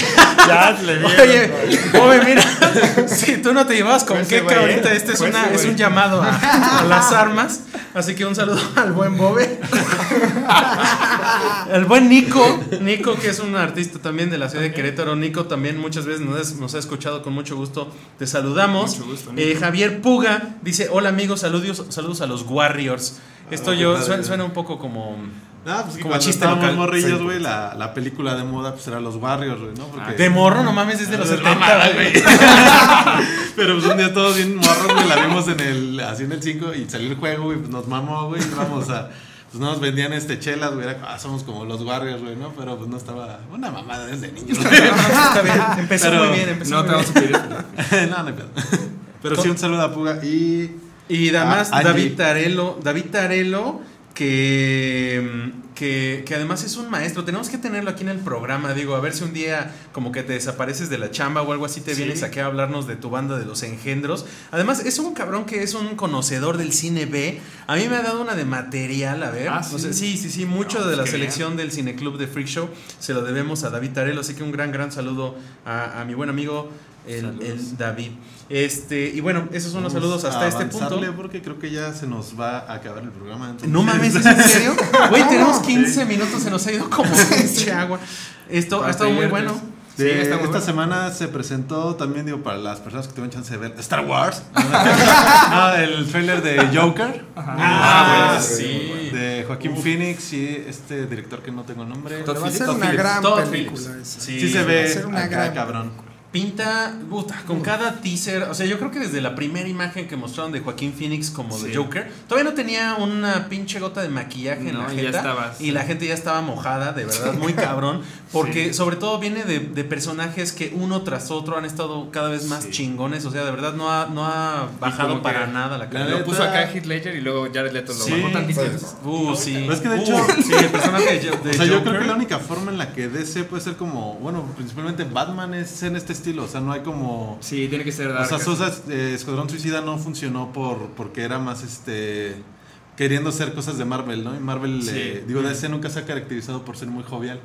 Ya, le Oye, Bobe, mira, si tú no te llevabas con Fue ese qué ahorita, ¿eh? este es, Fue una, ese es güey. un llamado a, a las armas. Así que un saludo al buen Bobe. El buen Nico, Nico que es un artista también de la ciudad de Querétaro. Nico también muchas veces nos, ha escuchado con mucho gusto. Te saludamos. Mucho gusto, Eh. Javier Puga dice, hola amigos, saludos, saludos a los Warriors. Esto Ah, yo padre. suena, suena un poco como... Ah, pues Como chiste estábamos local. morrillos, Sí. güey, la, la película de moda pues era Los Warriors, güey, ¿no? Porque... De morro, no mames, es de los Ah, 70, mamada, güey. Pero pues un día todos bien morros, güey, la vimos en el, así en el 5 y salió el juego, güey, pues nos mamó, güey, a, pues no nos vendían este chelas, güey, era, ah, somos como los Warriors, güey, ¿no? Pero pues no estaba, una mamada desde niños. Está bien, empezó Pero- muy bien, empezó No muy te bien. vamos a pedir no, no hay pedo. Pero sí un saludo a Puga y... Y además Ah. David Tarelo, David Tarelo, que, que, que además es un maestro. Tenemos que tenerlo aquí en el programa, digo, a ver si un día como que te desapareces de la chamba o algo así, te Sí. vienes aquí a hablarnos de tu banda de los engendros. Además, es un cabrón que es un conocedor del cine B. A mí me ha dado una de material, a ver. Ah, No ¿sí? sé, sí, sí, sí, mucho No, de la pues qué selección del Cineclub de Freak Show se lo debemos a David Tarelo. Así que un gran, gran saludo a, a mi buen amigo. El, David. Este, y bueno, esos son los Vamos saludos hasta este punto. porque creo que ya se nos va a acabar el programa. entonces- No mames, ¿es en serio? Güey, tenemos 15 minutos, se nos ha ido como pinche agua. Esto ha estado muy bueno. Sí, esta bueno. semana se presentó también, digo, para las personas que tuvieron chance de ver Star Wars. ah, el trailer de Joker. Ah, de- sí. De Joaquín Phoenix y este director que no tengo el nombre. Todd Va a ser una gran Todd película esa. Sí, Sí, se va a ve ser una acá, gran cabrón. Pinta, puta, con cada teaser. O sea, yo creo que desde la primera imagen que mostraron de Joaquín Phoenix como de Sí. Joker, todavía no tenía una pinche gota de maquillaje en No, la y ya jeta. y sí. la gente ya estaba mojada, de verdad, muy cabrón. Porque Sí. sobre todo viene de, de personajes que uno tras otro han estado cada vez más Sí. chingones. O sea, de verdad no ha, no ha bajado para que nada la la calidad. Lo puso acá Heath Ledger y luego Jared Leto lo Sí, bajó tantito. pues, Uh, sí. Es que de Uh, hecho- sí, el personaje de, de O sea, yo creo que la única forma en la que DC puede ser como, bueno, principalmente Batman es en este estilo, o sea, no hay como... Sí, tiene que ser O dark. sea, así. Suicide eh, Escuadrón Suicida no funcionó por porque era más este queriendo hacer cosas de Marvel, ¿no? Y Marvel, Sí. eh, digo, DC nunca se ha caracterizado por ser muy jovial.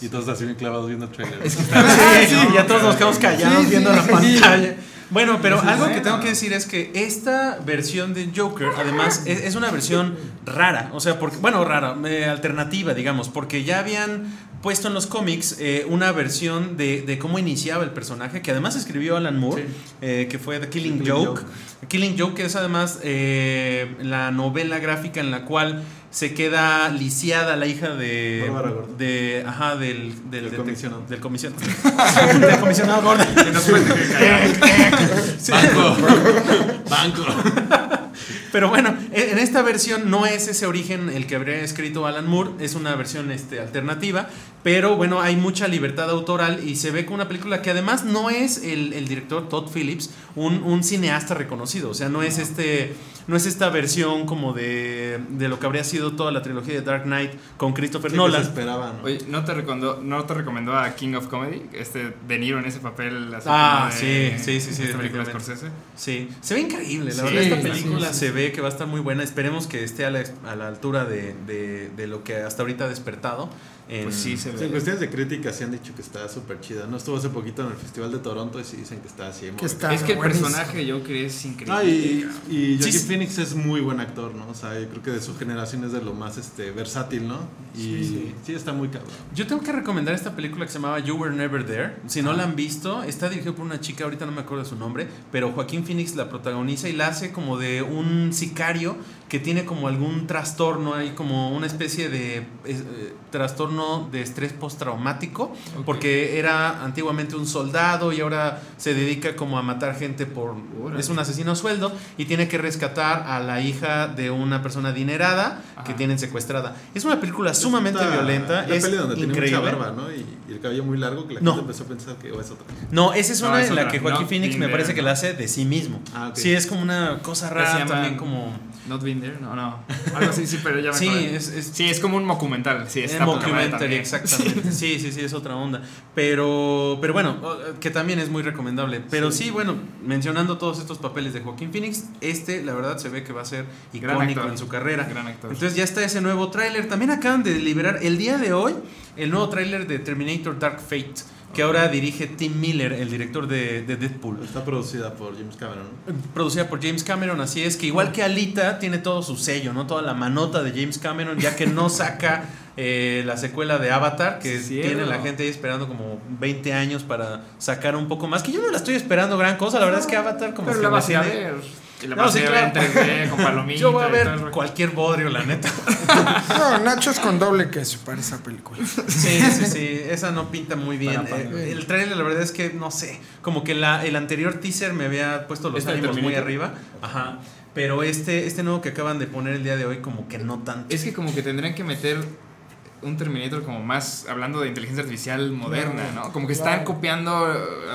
Y todos así bien clavados viendo el trailer. Es que Sí, sí, ya todos nos quedamos callados Sí, viendo sí, la sí. pantalla. Bueno, pero algo que tengo que decir es que esta versión de Joker, además, es, es una versión rara. O sea, porque, bueno, rara, eh, alternativa, digamos, porque ya habían puesto en los cómics eh, una versión de, de cómo iniciaba el personaje, que además escribió Alan Moore, Sí. eh, que fue The Killing, Killing Joke. Joke. Killing Joke es además eh, la novela gráfica en la cual se queda lisiada la hija de. De ajá, del, del, Del comisionado. Del comisionado. del comisionado Gordon. Banco. Banco. Pero bueno, en en esta versión no es ese origen el que habría escrito Alan Moore, es una versión este, alternativa, pero bueno, hay mucha libertad autoral y se ve como una película que además no es el, el director Todd Phillips un, un cineasta reconocido, o sea, no es este no es esta versión como de, de lo que habría sido toda la trilogía de Dark Knight con Christopher Sí, Nolan. esperaba, ¿no? Oye, ¿no te, recomendó, ¿no te recomendó a King of Comedy? Este De Niro en ese papel. así Ah, de- sí, sí, sí, sí, esta película. Scorsese. Sí, se ve increíble. La Sí, verdad, esta película sí, sí. se ve que va a estar muy buena. Esperemos que esté a la, a la altura de, de- de lo que hasta ahorita ha despertado. En- Pues sí, se ve. en cuestiones de crítica sí han dicho que está súper chida. No estuvo hace poquito en el Festival de Toronto y sí dicen que está así. muy Que está- bien. es que el buenísimo. personaje de Joker es increíble. Ah, y, y Joaquin Sí. Phoenix es muy buen actor, ¿no? O sea, yo creo que de su generación es de lo más este, versátil, ¿no? Y sí, está muy cabrón. Yo tengo que recomendar esta película que se llamaba You Were Never There. Si no la han visto, está dirigido por una chica, ahorita no me acuerdo de su nombre, pero Joaquín Phoenix la protagoniza y la hace como de un sicario que tiene como algún trastorno, hay como una especie de eh, trastorno de estrés postraumático, Ok. porque era antiguamente un soldado y ahora se dedica como a matar gente por... Órale. Es un asesino a sueldo y tiene que rescatar a la hija de una persona adinerada que Ajá. tienen secuestrada. Es una película sumamente Esta- violenta, La es peli donde increíble. tenía mucha barba, ¿no? Y, y el cabello muy largo que la No. gente empezó a pensar que oh, es otra. No, esa es No, una es en la otra. que Joaquín Not Phoenix me parece que ¿no? la hace de sí mismo. Ah, ok. Sí, es como una cosa se rara llama- también como... Not Been There, no, no. Algo así, sí, pero ya me Sí, es- es- sí, es como un documental. Sí, Es también. exactamente. Sí, sí, sí, es otra onda. Pero, pero bueno, que también es muy recomendable. Pero sí. bueno, mencionando todos estos papeles de Joaquín Phoenix, este, la verdad, se ve que va a ser Gran icónico actor. en su carrera. Gran actor. Entonces ya está ese nuevo tráiler. También acaban de liberar el día de hoy el nuevo tráiler de Terminator Dark Fate, que ahora dirige Tim Miller, el director de, de Deadpool. Está producida por James Cameron, producida por James Cameron, así es que igual que Alita tiene todo su sello, ¿no? Toda la manota de James Cameron, ya que no saca eh, la secuela de Avatar, que tiene la gente ahí esperando como 20 años para sacar un poco más, que yo no la estoy esperando gran cosa, la verdad es que Avatar como Pero que la vas a ver. Y la No, sí, ver en claro. 3D, con palomitas. Yo voy a todo ver cualquier bodrio, la neta. No, Nachos con doble queso para esa película. Sí, sí, sí, esa no pinta muy bien. Eh, el trailer, la verdad es que no sé, como que la, el anterior teaser me había puesto los ¿Este ánimos muy arriba. Ajá. Pero este, este nuevo que acaban de poner el día de hoy, como que no tanto. Es que como que tendrían que meter un Terminator como más hablando de inteligencia artificial moderna, ¿no? Como que están copiando,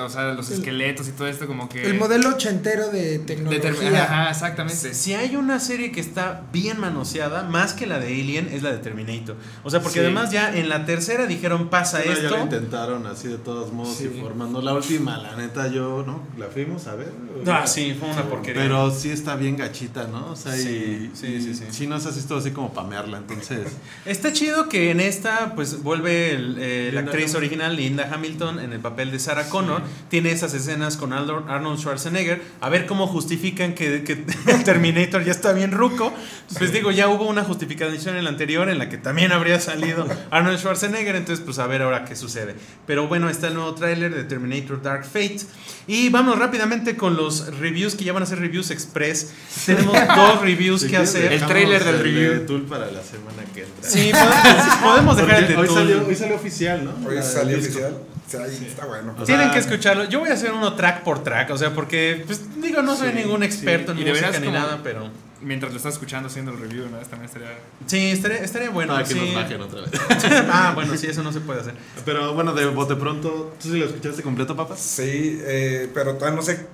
o sea, los esqueletos y todo esto como que... El modelo ochentero de de tecnología. Term- Ajá, exactamente. Si hay una serie que está bien manoseada, más que la de Alien, es la de Terminator. O sea, porque Sí. además ya en la tercera dijeron pasa Bueno, Ya lo esto. intentaron así de todos modos Sí. y formando la última, la neta yo, ¿no? La fuimos a ver. Ah, sí, fue una porquería. Pero sí está bien gachita, ¿no? O sea, Sí, y, sí, y sí, sí. sí nos así todo así como pamearla, entonces. Está chido que en esta, pues vuelve el, eh, la actriz Hamilton. original, Linda Hamilton, en el papel de Sarah Connor. Tiene esas escenas con Arnold Schwarzenegger. A ver cómo justifican que, que el Terminator ya está bien ruco. Pues digo, ya hubo una justificación en la anterior en la que también habría salido Arnold Schwarzenegger. Entonces, pues a ver ahora qué sucede. Pero bueno, está el nuevo tráiler de Terminator Dark Fate. Y vamos rápidamente con los reviews que ya van a ser reviews express. Tenemos dos reviews que hacer. El trailer del el review. de Tool para la semana que entra. Sí, podemos, dejar el de hoy salió, hoy salió oficial, ¿no? Hoy salió oficial. Sí, está bueno. O Tienen sea, que escucharlo. Yo voy a hacer uno track por track, o sea, porque, pues, digo, no soy Sí, ningún experto sí. en Y música ni como- nada, pero Mientras lo estás escuchando haciendo el review, ¿no? También estaría... sí, estaría, estaría bueno. Para que sí. nos bajen otra vez. ah, bueno, sí, eso no se puede hacer. Pero bueno, de bote pronto, ¿tú sí lo escuchaste completo, papas? Sí, eh, pero todavía no sé.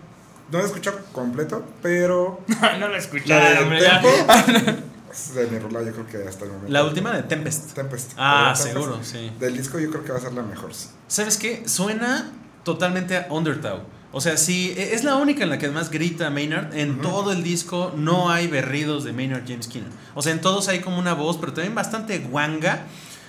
No lo he escuchado completo, pero. no lo La escucharon, de hombre. de mi rola, yo creo que hasta el momento. La última de Tempest. Tempest. Ah, Tempest, seguro, sí. Del disco, yo creo que va a ser la mejor. sí. ¿Sabes qué? Suena totalmente a Undertow. O sea, sí, e- es la única en la que además grita Maynard. En todo el disco no hay berridos de Maynard James Keenan. O sea, en todos hay como una voz, pero también bastante guanga.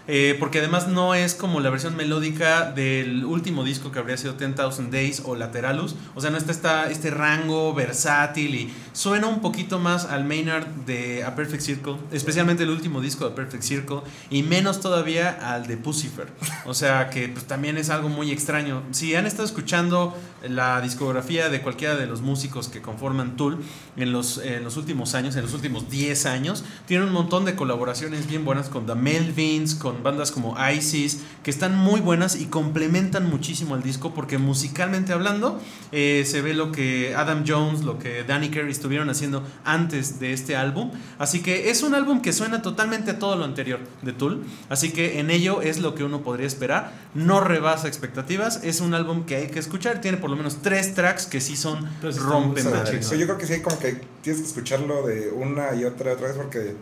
Eh, porque además no es como la versión melódica del último disco que habría sido 10,000 Days o Lateralus. O sea, no está esta, este rango versátil y suena un poquito más al Maynard de A Perfect Circle, especialmente el último disco de A Perfect Circle, y menos todavía al de Pucifer. O sea, que pues, también es algo muy extraño. Si han estado escuchando la discografía de cualquiera de los músicos que conforman Tool en los, en los últimos años, en los últimos 10 años, tiene un montón de colaboraciones bien buenas con The Melvins, con con bandas como ISIS, que están muy buenas y complementan muchísimo al disco porque musicalmente hablando eh, se ve lo que Adam Jones, lo que Danny Carey estuvieron haciendo antes de este álbum. Así que es un álbum que suena totalmente a todo lo anterior de Tool. Así que en ello es lo que uno podría esperar. No rebasa expectativas. Es un álbum que hay que escuchar. Tiene por lo menos tres tracks que sí son rompen O sea, yo creo que sí, como que tienes que escucharlo de una y otra y otra vez porque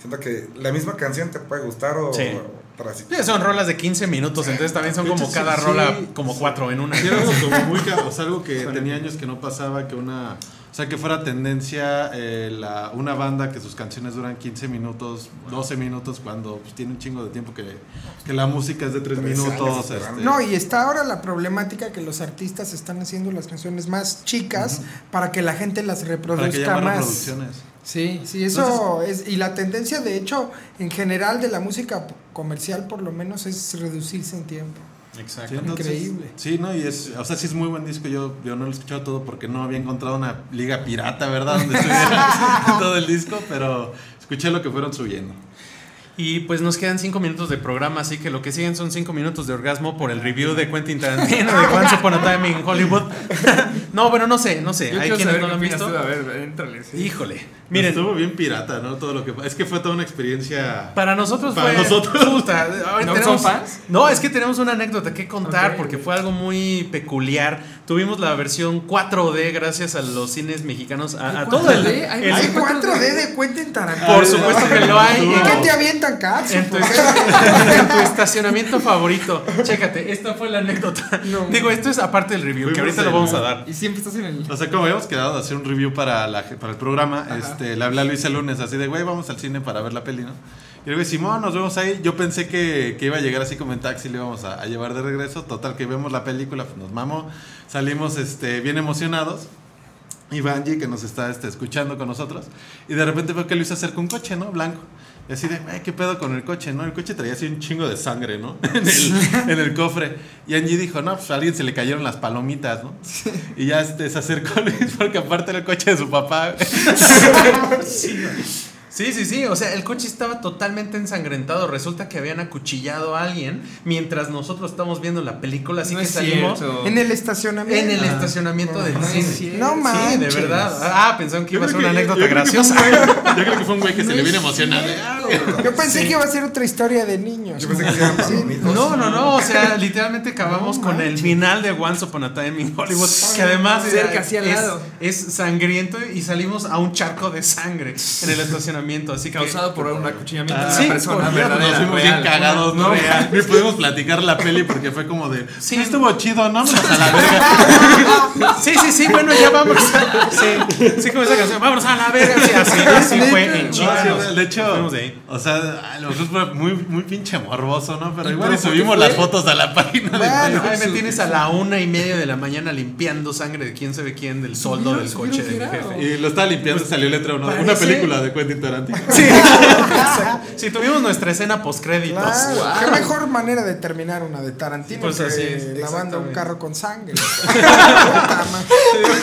siento que la misma canción te puede gustar o Sí. Sí, son rolas de 15 minutos, entonces también son como hecho, cada sí, rola, sí. como cuatro en una. Sí, era algo como muy o sea, algo que tenía años que no pasaba, que una, o sea, que fuera tendencia eh, la, una banda que sus canciones duran 15 minutos, 12 minutos, cuando pues, tiene un chingo de tiempo que, que la música es de 3 Tres años minutos. este, No, y está ahora la problemática que los artistas están haciendo las canciones más chicas para que la gente las para que reproduzca haya más más. Sí, sí, eso es. Y la tendencia, de hecho, en general de la música comercial, por lo menos, es reducirse en tiempo. Exacto. Sí, entonces- Increíble. Sí, no, y es, o sea, sí es muy buen disco. Yo, yo no lo he escuchado todo porque no había encontrado una liga pirata, ¿verdad? Donde estuviera todo el disco, pero escuché lo que fueron subiendo. Y pues nos quedan cinco minutos de programa, así que lo que siguen son cinco minutos de orgasmo por el review de Quentin Tarantino de Once Upon a Time in Hollywood. no, bueno, no sé, no sé. Yo Hay quienes no lo han visto. tú. A ver, éntrale. sí. Híjole. Miren, Estuvo bien pirata, ¿no? Todo lo que es que fue toda una experiencia. Para nosotros Para fue. nosotros. ¿No tenemos- son fans? No, es que tenemos una anécdota que contar porque fue algo muy peculiar. Tuvimos la versión 4D gracias a los cines mexicanos. A, a todo el. 4D? ¿Hay el- Hay Sí, 4D de Quentin Tarantino. por supuesto que lo hay. ¿Y qué te avientan? En tu, estacionamiento favorito. Chécate, esta fue la anécdota. Digo, esto es aparte del review, que ahorita lo vamos a dar. Y siempre estás en el. O sea, como habíamos quedado de hacer un review para, la, para el programa, este, le hablé a Luis el lunes así de, güey, vamos al cine para ver la peli, ¿no? Y le digo, Simón, nos vemos ahí. Yo pensé que, que iba a llegar así como en taxi, le íbamos a, a llevar de regreso. Total, que vemos la película, pues nos mamó. Salimos este, bien emocionados. Y Banji, que nos está este, escuchando con nosotros. Y de repente veo que Luis acerca un coche, ¿no? Blanco. Y así de, "Ay, ¿qué pedo con el coche, no? El coche traía así un chingo de sangre, ¿no? en, el, en el cofre. Y Angie dijo, no, pues a alguien se le cayeron las palomitas, ¿no? Y ya este, se acercó Luis porque aparte era el coche de su papá. Sí, sí, sí. O sea, el coche estaba totalmente ensangrentado. Resulta que habían acuchillado a alguien mientras nosotros estamos viendo la película. Así No que es salimos cierto. En el estacionamiento. en el estacionamiento del no cine. No Sí, manches. de verdad. Ah, pensaron que iba a ser una anécdota yo creo que fue un graciosa. Yo creo que fue un güey que se le viene emocionado. Yo pensé que iba a ser otra historia de niños. Yo pensé que eran palomitas. No, no, no. O sea, literalmente acabamos No con el final de Once Upon a Time in Hollywood. Que además Cerca, era- así al es, lado. es sangriento y salimos a un charco de sangre en el estacionamiento. Así que. Causado por un acuchillamiento Ah, de una persona. Nos fuimos real. bien cagados, ¿no? Real. Ni pudimos platicar la peli porque fue como de. Sí. Estuvo chido, ¿no? A la verga. Sí, sí, sí, bueno, ya vamos. Sí, sí, como esa canción. Vámonos a la verga. Sí, así, así fue en No, sí, nos- de hecho, de ahí. o sea, a lo mejor fue muy, muy pinche morboso, ¿no? Pero ¿Y igual pero subimos las fotos a la página de Bueno, Ay, me tienes a la una y media de la mañana limpiando sangre de quién sabe quién del soldo del ¿Subieron- coche de subieron jefe. Y lo estaba limpiando y salió letra ¿no? Una película de Quentin Tarantino. Sí. Sí, tuvimos nuestra escena postcréditos. Claro, Wow. qué mejor manera de terminar una de Tarantino Pues que así es, lavando un carro con sangre.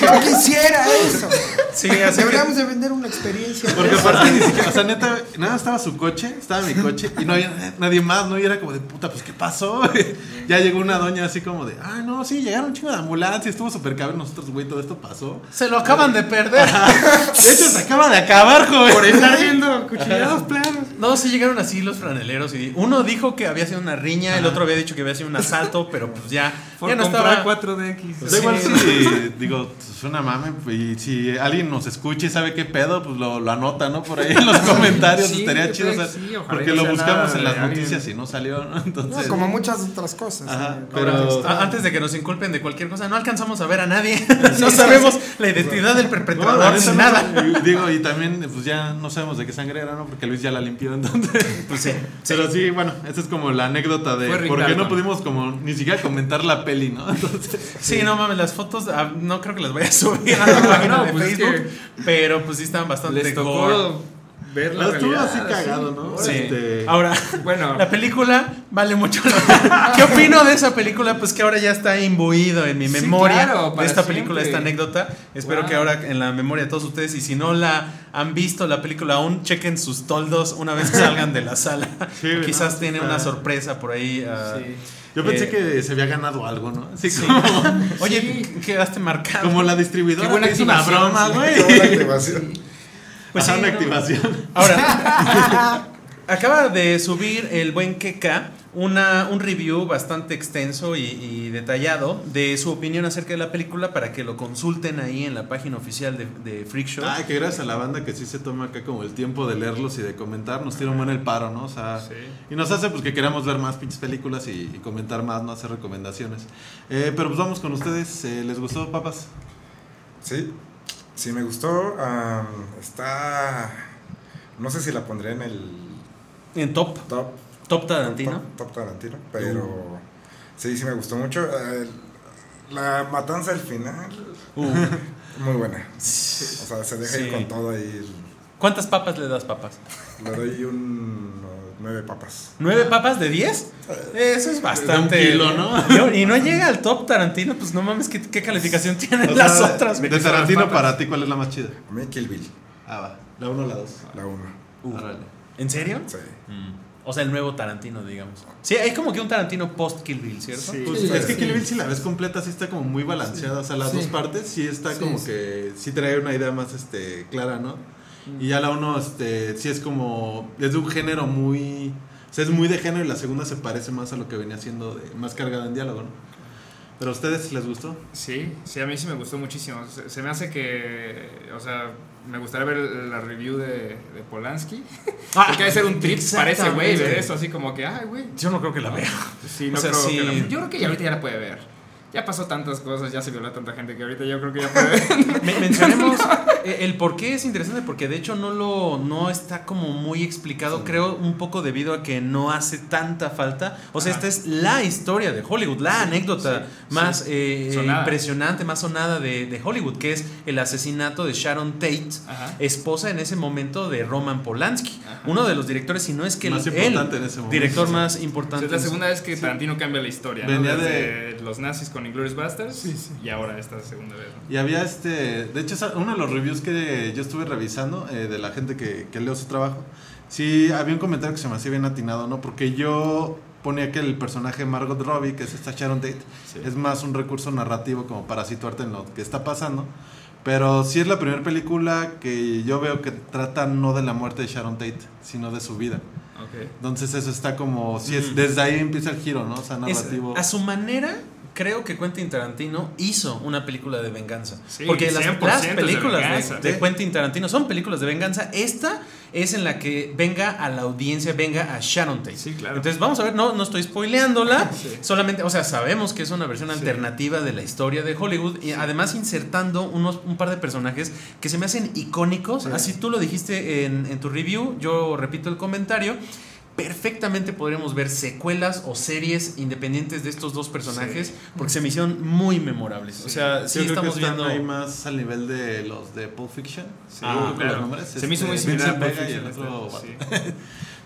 Yo quisiera eso. Sí, así que- Deberíamos de vender una experiencia. Porque aparte ni siquiera, o sea, neta, nada, estaba su coche, estaba mi coche y no había nadie más, ¿no? Y era como de puta, pues ¿qué pasó? ya llegó una doña así como de, ah, no, sí, llegaron un chingo de ambulancia, estuvo súper cabrón nosotros, güey, todo esto pasó. Se lo acaban de perder. De hecho, se acaba de acabar, joven. Por estar viendo cuchillados planos. No, sí llegaron así los franeleros y uno dijo que había sido una riña, el otro había dicho que había sido un asalto, pero pues ya, Por ya no estaba. 4DX. Da igual si, digo, es una mame, y si alguien nos escucha y sabe qué pedo, pues lo, lo anota, ¿no? Por ahí en los comentarios, Sí, estaría chido, o creo sea, que sí, ojalá porque no lo buscamos en las alguien. noticias y no salió, ¿no? No, Entonces, como muchas otras cosas. Ajá, eh, pero- Antes de que nos inculpen de cualquier cosa, no alcanzamos a ver a nadie. no sabemos la identidad del No, perpetrador la ni no nada. Digo, y también, pues ya no sabemos de qué sangre era, ¿no? Porque Luis ya la limpió, entonces. Pues sí. Pero sí, bueno, esa es como la anécdota de Fue por qué no pudimos como ni siquiera comentar la peli, ¿no? Entonces, Sí, no mames, las fotos ah, no creo que las voy a subir a la página No, de pues es Facebook, que pero pues sí estaban bastante Les. Tocó ver la No, estuvo así cagado, ¿no? Sí. Este, Ahora, Bueno. la película vale mucho la pena. ¿Qué opino de esa película? Pues que ahora ya está imbuido en mi Sí, memoria claro, de esta película, siempre. esta anécdota. Espero Wow. que ahora en la memoria de todos ustedes, y si no la han visto la película aún, chequen sus toldos una vez que salgan de la sala. Sí, ¿no? Quizás tiene una sorpresa por ahí. ah, Sí. Yo pensé eh, que se había ganado algo, ¿no? Así Sí. como, Oye, quedaste marcado. como la distribuidora Qué buena que hizo una broma, sí. güey. Pues sí, una no. activación. Ahora, acaba de subir el buen Keka una, un review bastante extenso y, y detallado de su opinión acerca de la película para que lo consulten ahí en la página oficial de, de Freak Show. Ay, que gracias a la banda que sí se toma acá como el tiempo de leerlos y de comentar, nos tira un buen el paro, ¿no? O sea, Sí. y nos hace pues que queramos ver más pinches películas y, y comentar más, no hacer recomendaciones. Eh, pero pues vamos con ustedes, eh, ¿les gustó, papas? Sí, sí me gustó. am, está. No sé si la pondré en el En top, top. top Tarantino. Top, top Tarantino. Pero sí, sí me gustó mucho. Eh, la matanza del final. Muy buena. O sea, se deja Sí. ir con todo ahí. ¿Cuántas papas le das, papas? Le doy un nueve papas. ¿Nueve papas de diez? Eso es bastante. Un kilo, ¿no? Y no llega al top Tarantino, pues no mames, ¿qué, qué calificación tienen O las otras? De? Tarantino para ti, ¿cuál es la más chida? A mí Kill Bill, Ah, va. La 1 o la 2. la uno. ¿En serio? Sí. O sea, el nuevo Tarantino, digamos. Sí, hay como que un Tarantino post Kill Bill, ¿cierto? Sí. Pues Sí, es que sí. Kill Bill si la ves completa sí está como muy balanceada, o sea, las Sí. dos partes sí está Sí, como sí. que sí trae una idea más este clara, ¿no? Y ya la uno este sí es como es de un género muy o sea, es muy de género y la segunda se parece más a lo que venía siendo de más cargada en diálogo, ¿no? Pero a ustedes les gustó? Sí, sí, a mí sí me gustó muchísimo. Se, se me hace que, o sea, me gustaría ver la review de, de Polanski. Porque debe ser un trip para ese güey ver eso, así como que, ay, güey. Yo no creo que la vea. Sí, no O sea, creo sí. que la- Yo creo que ya ahorita ya la puede ver. Ya pasó tantas cosas, ya se violó a tanta gente que ahorita yo creo que ya puede mencionemos eh, el por qué es interesante, porque de hecho no lo no está como muy explicado, creo un poco debido a que no hace tanta falta. O sea, Ajá. esta es la historia de Hollywood, la anécdota sí, más sí. eh, Sonada. impresionante, más sonada de, de Hollywood, que es el asesinato de Sharon Tate, Ajá. esposa en ese momento de Roman Polanski, Ajá. uno de los directores, si no es que Más el, importante el en ese momento, director sí. más importante. es la segunda vez que Tarantino cambia la historia. ¿no? Venía Desde los nazis con Inglourious Basterds Sí, sí. y ahora esta segunda vez. ¿no? Y había este, de hecho, uno de los reviews que yo estuve revisando eh, de la gente que, que leo su trabajo, sí había un comentario que se me hacía bien atinado, ¿no? Porque yo ponía que el personaje Margot Robbie, que es esta Sharon Tate, Sí. es más un recurso narrativo como para situarte en lo que está pasando. Pero sí es la primera película que yo veo que trata no de la muerte de Sharon Tate, sino de su vida. Ok. Entonces eso está como, sí es, Mm. desde ahí empieza el giro, ¿no? O sea, Es- narrativo. a su manera, creo que Quentin Tarantino hizo una película de venganza. Sí, Porque las, 100% las es de películas de, de Sí. Quentin Tarantino son películas de venganza. Esta es en la que venga a la audiencia, venga a Sharon Tate. Sí, claro. Entonces vamos a ver, no, no estoy spoileándola, Sí. solamente, o sea, sabemos que es una versión alternativa de la historia de Hollywood y además insertando unos, un par de personajes que se me hacen icónicos. Así tú lo dijiste en, en tu review, yo repito el comentario. Perfectamente podríamos ver secuelas o series independientes de estos dos personajes porque se me hicieron muy memorables. O sea, sí Yo creo que estamos están viendo. ahí más al nivel de los de Pulp Fiction. Sí, Ah, claro. los nombres, Se me hizo muy este, similar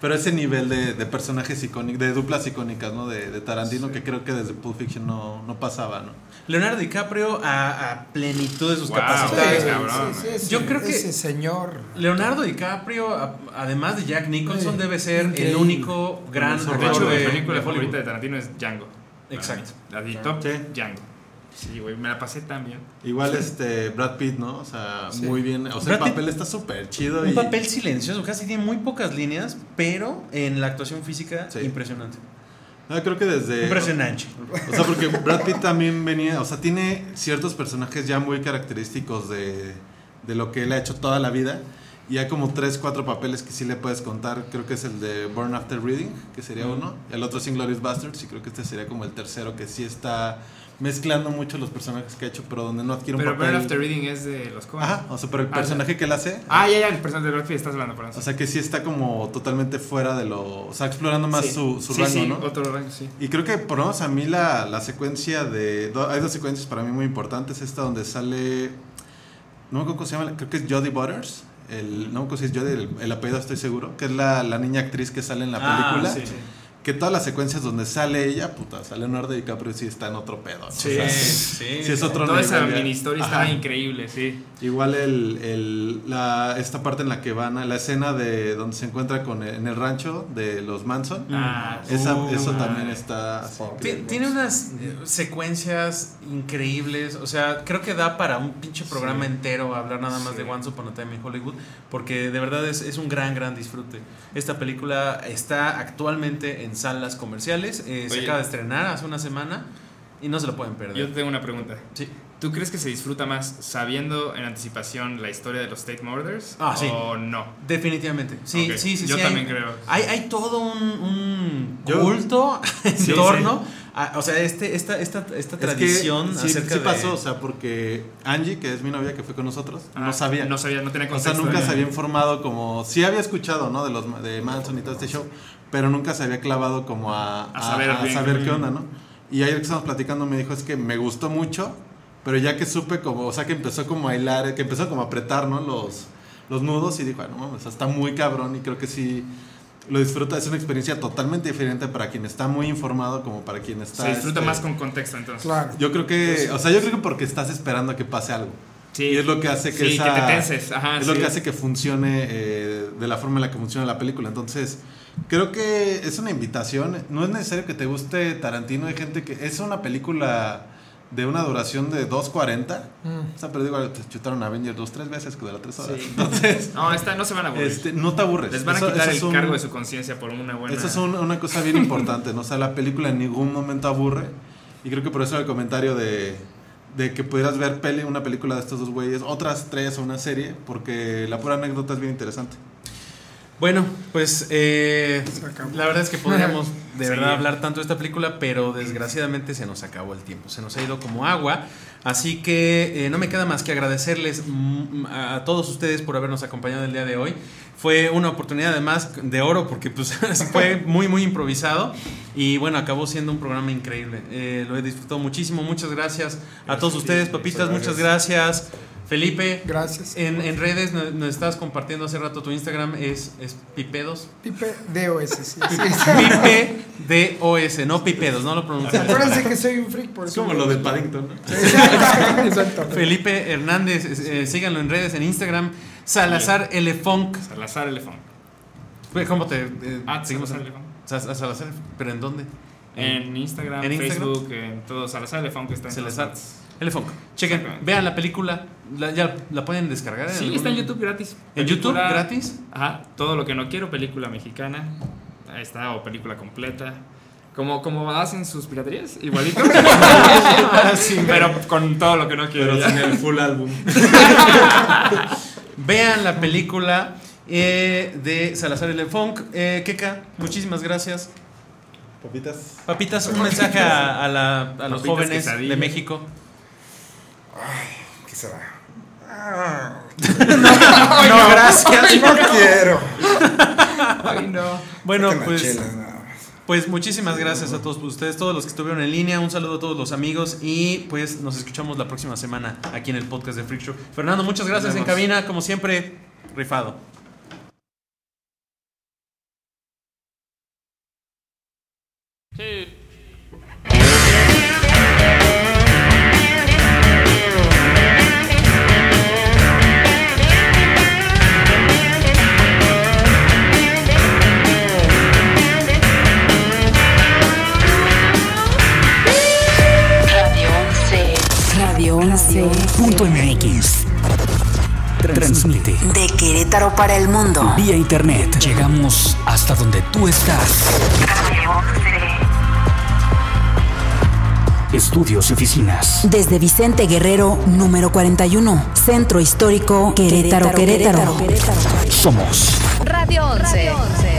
Pero ese nivel de, de personajes icónicos, de duplas icónicas, ¿no? De, de Tarantino, que creo que desde Pulp Fiction no, no pasaba, ¿no? Leonardo DiCaprio a, a plenitud de sus Wow. capacidades. Sí, cabrón. Yo creo que- ese señor. Leonardo DiCaprio, a- además de Jack Nicholson, Sí, debe ser el único gran De hecho, actor mi de, película de favorita de. Tarantino es Django. Exacto. La de top, Sí. Django. Sí, güey, me la pasé tan bien. Igual este Brad Pitt, ¿no? O sea, Sí. muy bien. O sea, Brad el Pitt- papel está súper chido. Un y- papel silencioso, casi tiene muy pocas líneas, pero en la actuación física, Sí. impresionante. No, creo que desde. Impresionante. O sea, porque Brad Pitt también venía, o sea, tiene ciertos personajes ya muy característicos de, de lo que él ha hecho toda la vida. Y hay como tres, cuatro papeles que sí le puedes contar. Creo que es el de Burn After Reading, que sería uno. El otro es Inglourious Basterds, y creo que este sería como el tercero, que sí está mezclando mucho los personajes que ha hecho, pero donde no adquiere un Pero papel. Burn After Reading es de los Coen. Ajá, o sea, pero el Ah, personaje que él hace. Ah, ya, ya, el personaje de Pitt estás hablando, perdón. O sea, que sí está como totalmente fuera de lo. O sea, explorando más Sí. su, su sí, rango, sí, ¿no? otro rango, sí. Y creo que por lo menos a mí la, la secuencia de... do- hay dos secuencias para mí muy importantes. Esta donde sale... No me acuerdo cómo se llama. Creo que es Jodie Butters. el no sé si yo el, el apellido estoy seguro, que es la, la niña actriz que sale en la Ah, película. sí, sí. Que todas las secuencias donde sale ella, puta, sale Leonardo DiCaprio sí está en otro pedo. ¿no? Sí, O sea, sí, sí es otro Toda esa nivel, ya. mini historia está increíble, sí. Igual el, el- la, esta parte en la que van a la escena de donde se encuentra con en el rancho de los Manson. Ah, Esa- uh, eso también está Tiene unas eh, secuencias increíbles, o sea, creo que da para un pinche programa entero hablar nada más de Once Upon a Time in Hollywood, porque de verdad es, es un gran, gran disfrute. Esta película está actualmente en salas comerciales, eh, se acaba de estrenar hace una semana y no se lo pueden perder. Yo tengo una pregunta. Sí. ¿Tú crees que se disfruta más sabiendo en anticipación la historia de los State Murders? Ah, sí. ¿O no? Definitivamente, sí, Ok, sí, sí. yo sí, también hay, creo. Hay, hay todo un, un culto en Sí, torno, a- o sea, este, esta, esta, esta Es que tradición sí, acerca sí de... pasó, o sea, porque Angie, que es mi novia que fue con nosotros, no Ah, sabía. No sabía, no tenía O sea, contexto. nunca de- se había informado como... Sí había escuchado, ¿no? De los de Manson y todo este show, pero nunca se había clavado como a, A saber bien. saber qué onda, ¿no? Y ayer que estábamos platicando me dijo, es que me gustó mucho, pero ya que supe como... O sea, que empezó como a hilar, que empezó como a apretar, ¿no? Los, los nudos y dijo, "Ah, no mames, o sea, está muy cabrón y creo que sí... Lo disfruta, es una experiencia totalmente diferente para quien está muy informado como para quien está... Se disfruta este, más con contexto entonces. Claro. Yo creo que, o sea, yo creo que porque estás esperando a que pase algo. Sí. Y es lo que hace que Sí, esa- que te tenses. Ajá, es lo sí. que hace que funcione eh, de la forma en la que funciona la película. Entonces, creo que es una invitación. No es necesario que te guste Tarantino. Hay gente que es una película de una duración de 2.40. Mm. O sea, pero digo, te chutaron Avengers dos, tres veces que dura tres horas. Entonces, No, esta no se van a aburrir. este, no te aburres. Les van a quitar el un- cargo de su conciencia por una buena. eso es un- una cosa bien importante, ¿no? O sea, la película en ningún momento aburre. Y creo que por eso el comentario de, de que pudieras ver peli, una película de estos dos güeyes, otras tres o una serie, porque la pura anécdota es bien interesante. Bueno, pues eh, la verdad es que podríamos de Sí. verdad hablar tanto de esta película, pero desgraciadamente se nos acabó el tiempo, se nos ha ido como agua. Así que eh, no me queda más que agradecerles mm, a todos ustedes por habernos acompañado el día de hoy. Fue una oportunidad además de oro porque pues fue muy muy improvisado y bueno, acabó siendo un programa increíble. Eh, lo he disfrutado muchísimo. Muchas gracias a todos ustedes, papitas, muchas gracias. Felipe, Gracias. en, en redes nos, nos estabas compartiendo hace rato tu Instagram, es, es pipedos. Pipe DOS, sí. sí. Pipe de OS, no pipedos, no lo pronuncias. Acuérdense que soy un freak por Es eso. como lo de Paddington, ¿no? Exacto. Felipe Hernández, eh, síganlo en redes, en Instagram. Salazar. Funk. Salazar Elefón. Güey, ¿Cómo te eh, Ah, seguimos? Salazar Salazar, ¿pero en dónde? En Instagram, ¿En Instagram? Facebook, en todo. Salazar Elefón que está en todas Salazar partes. L. Funk. Chequen, vean la película. La- ¿Ya la pueden descargar? Sí, algún- está en YouTube gratis. ¿En YouTube gratis? Ajá, todo lo que no quiero, película mexicana. Ahí está, o película completa. Como, como hacen sus piraterías, igualito. Pero con todo lo que no quiero. Pero sin el full álbum. Vean la película eh, de Salazar L. Funk. Eh, Keka, muchísimas gracias. Papitas. Papitas, un mensaje a, a la- a los jóvenes de México. ¿Qué será? Ah, No, gracias. no quiero. Ay, no. Bueno, pues, chelas, más. pues muchísimas gracias a todos ustedes, todos los que estuvieron en línea. Un saludo a todos los amigos y pues nos escuchamos la próxima semana aquí en el podcast de Freak Show. Fernando, muchas gracias en cabina, como siempre, rifado. Radio 11. Punto MX. Transmite De Querétaro para el mundo. vía internet. Llegamos hasta donde tú estás. Radio 11. Estudios y oficinas. Desde Vicente Guerrero, número 41. Centro Histórico, Querétaro, Querétaro. Somos Radio 11.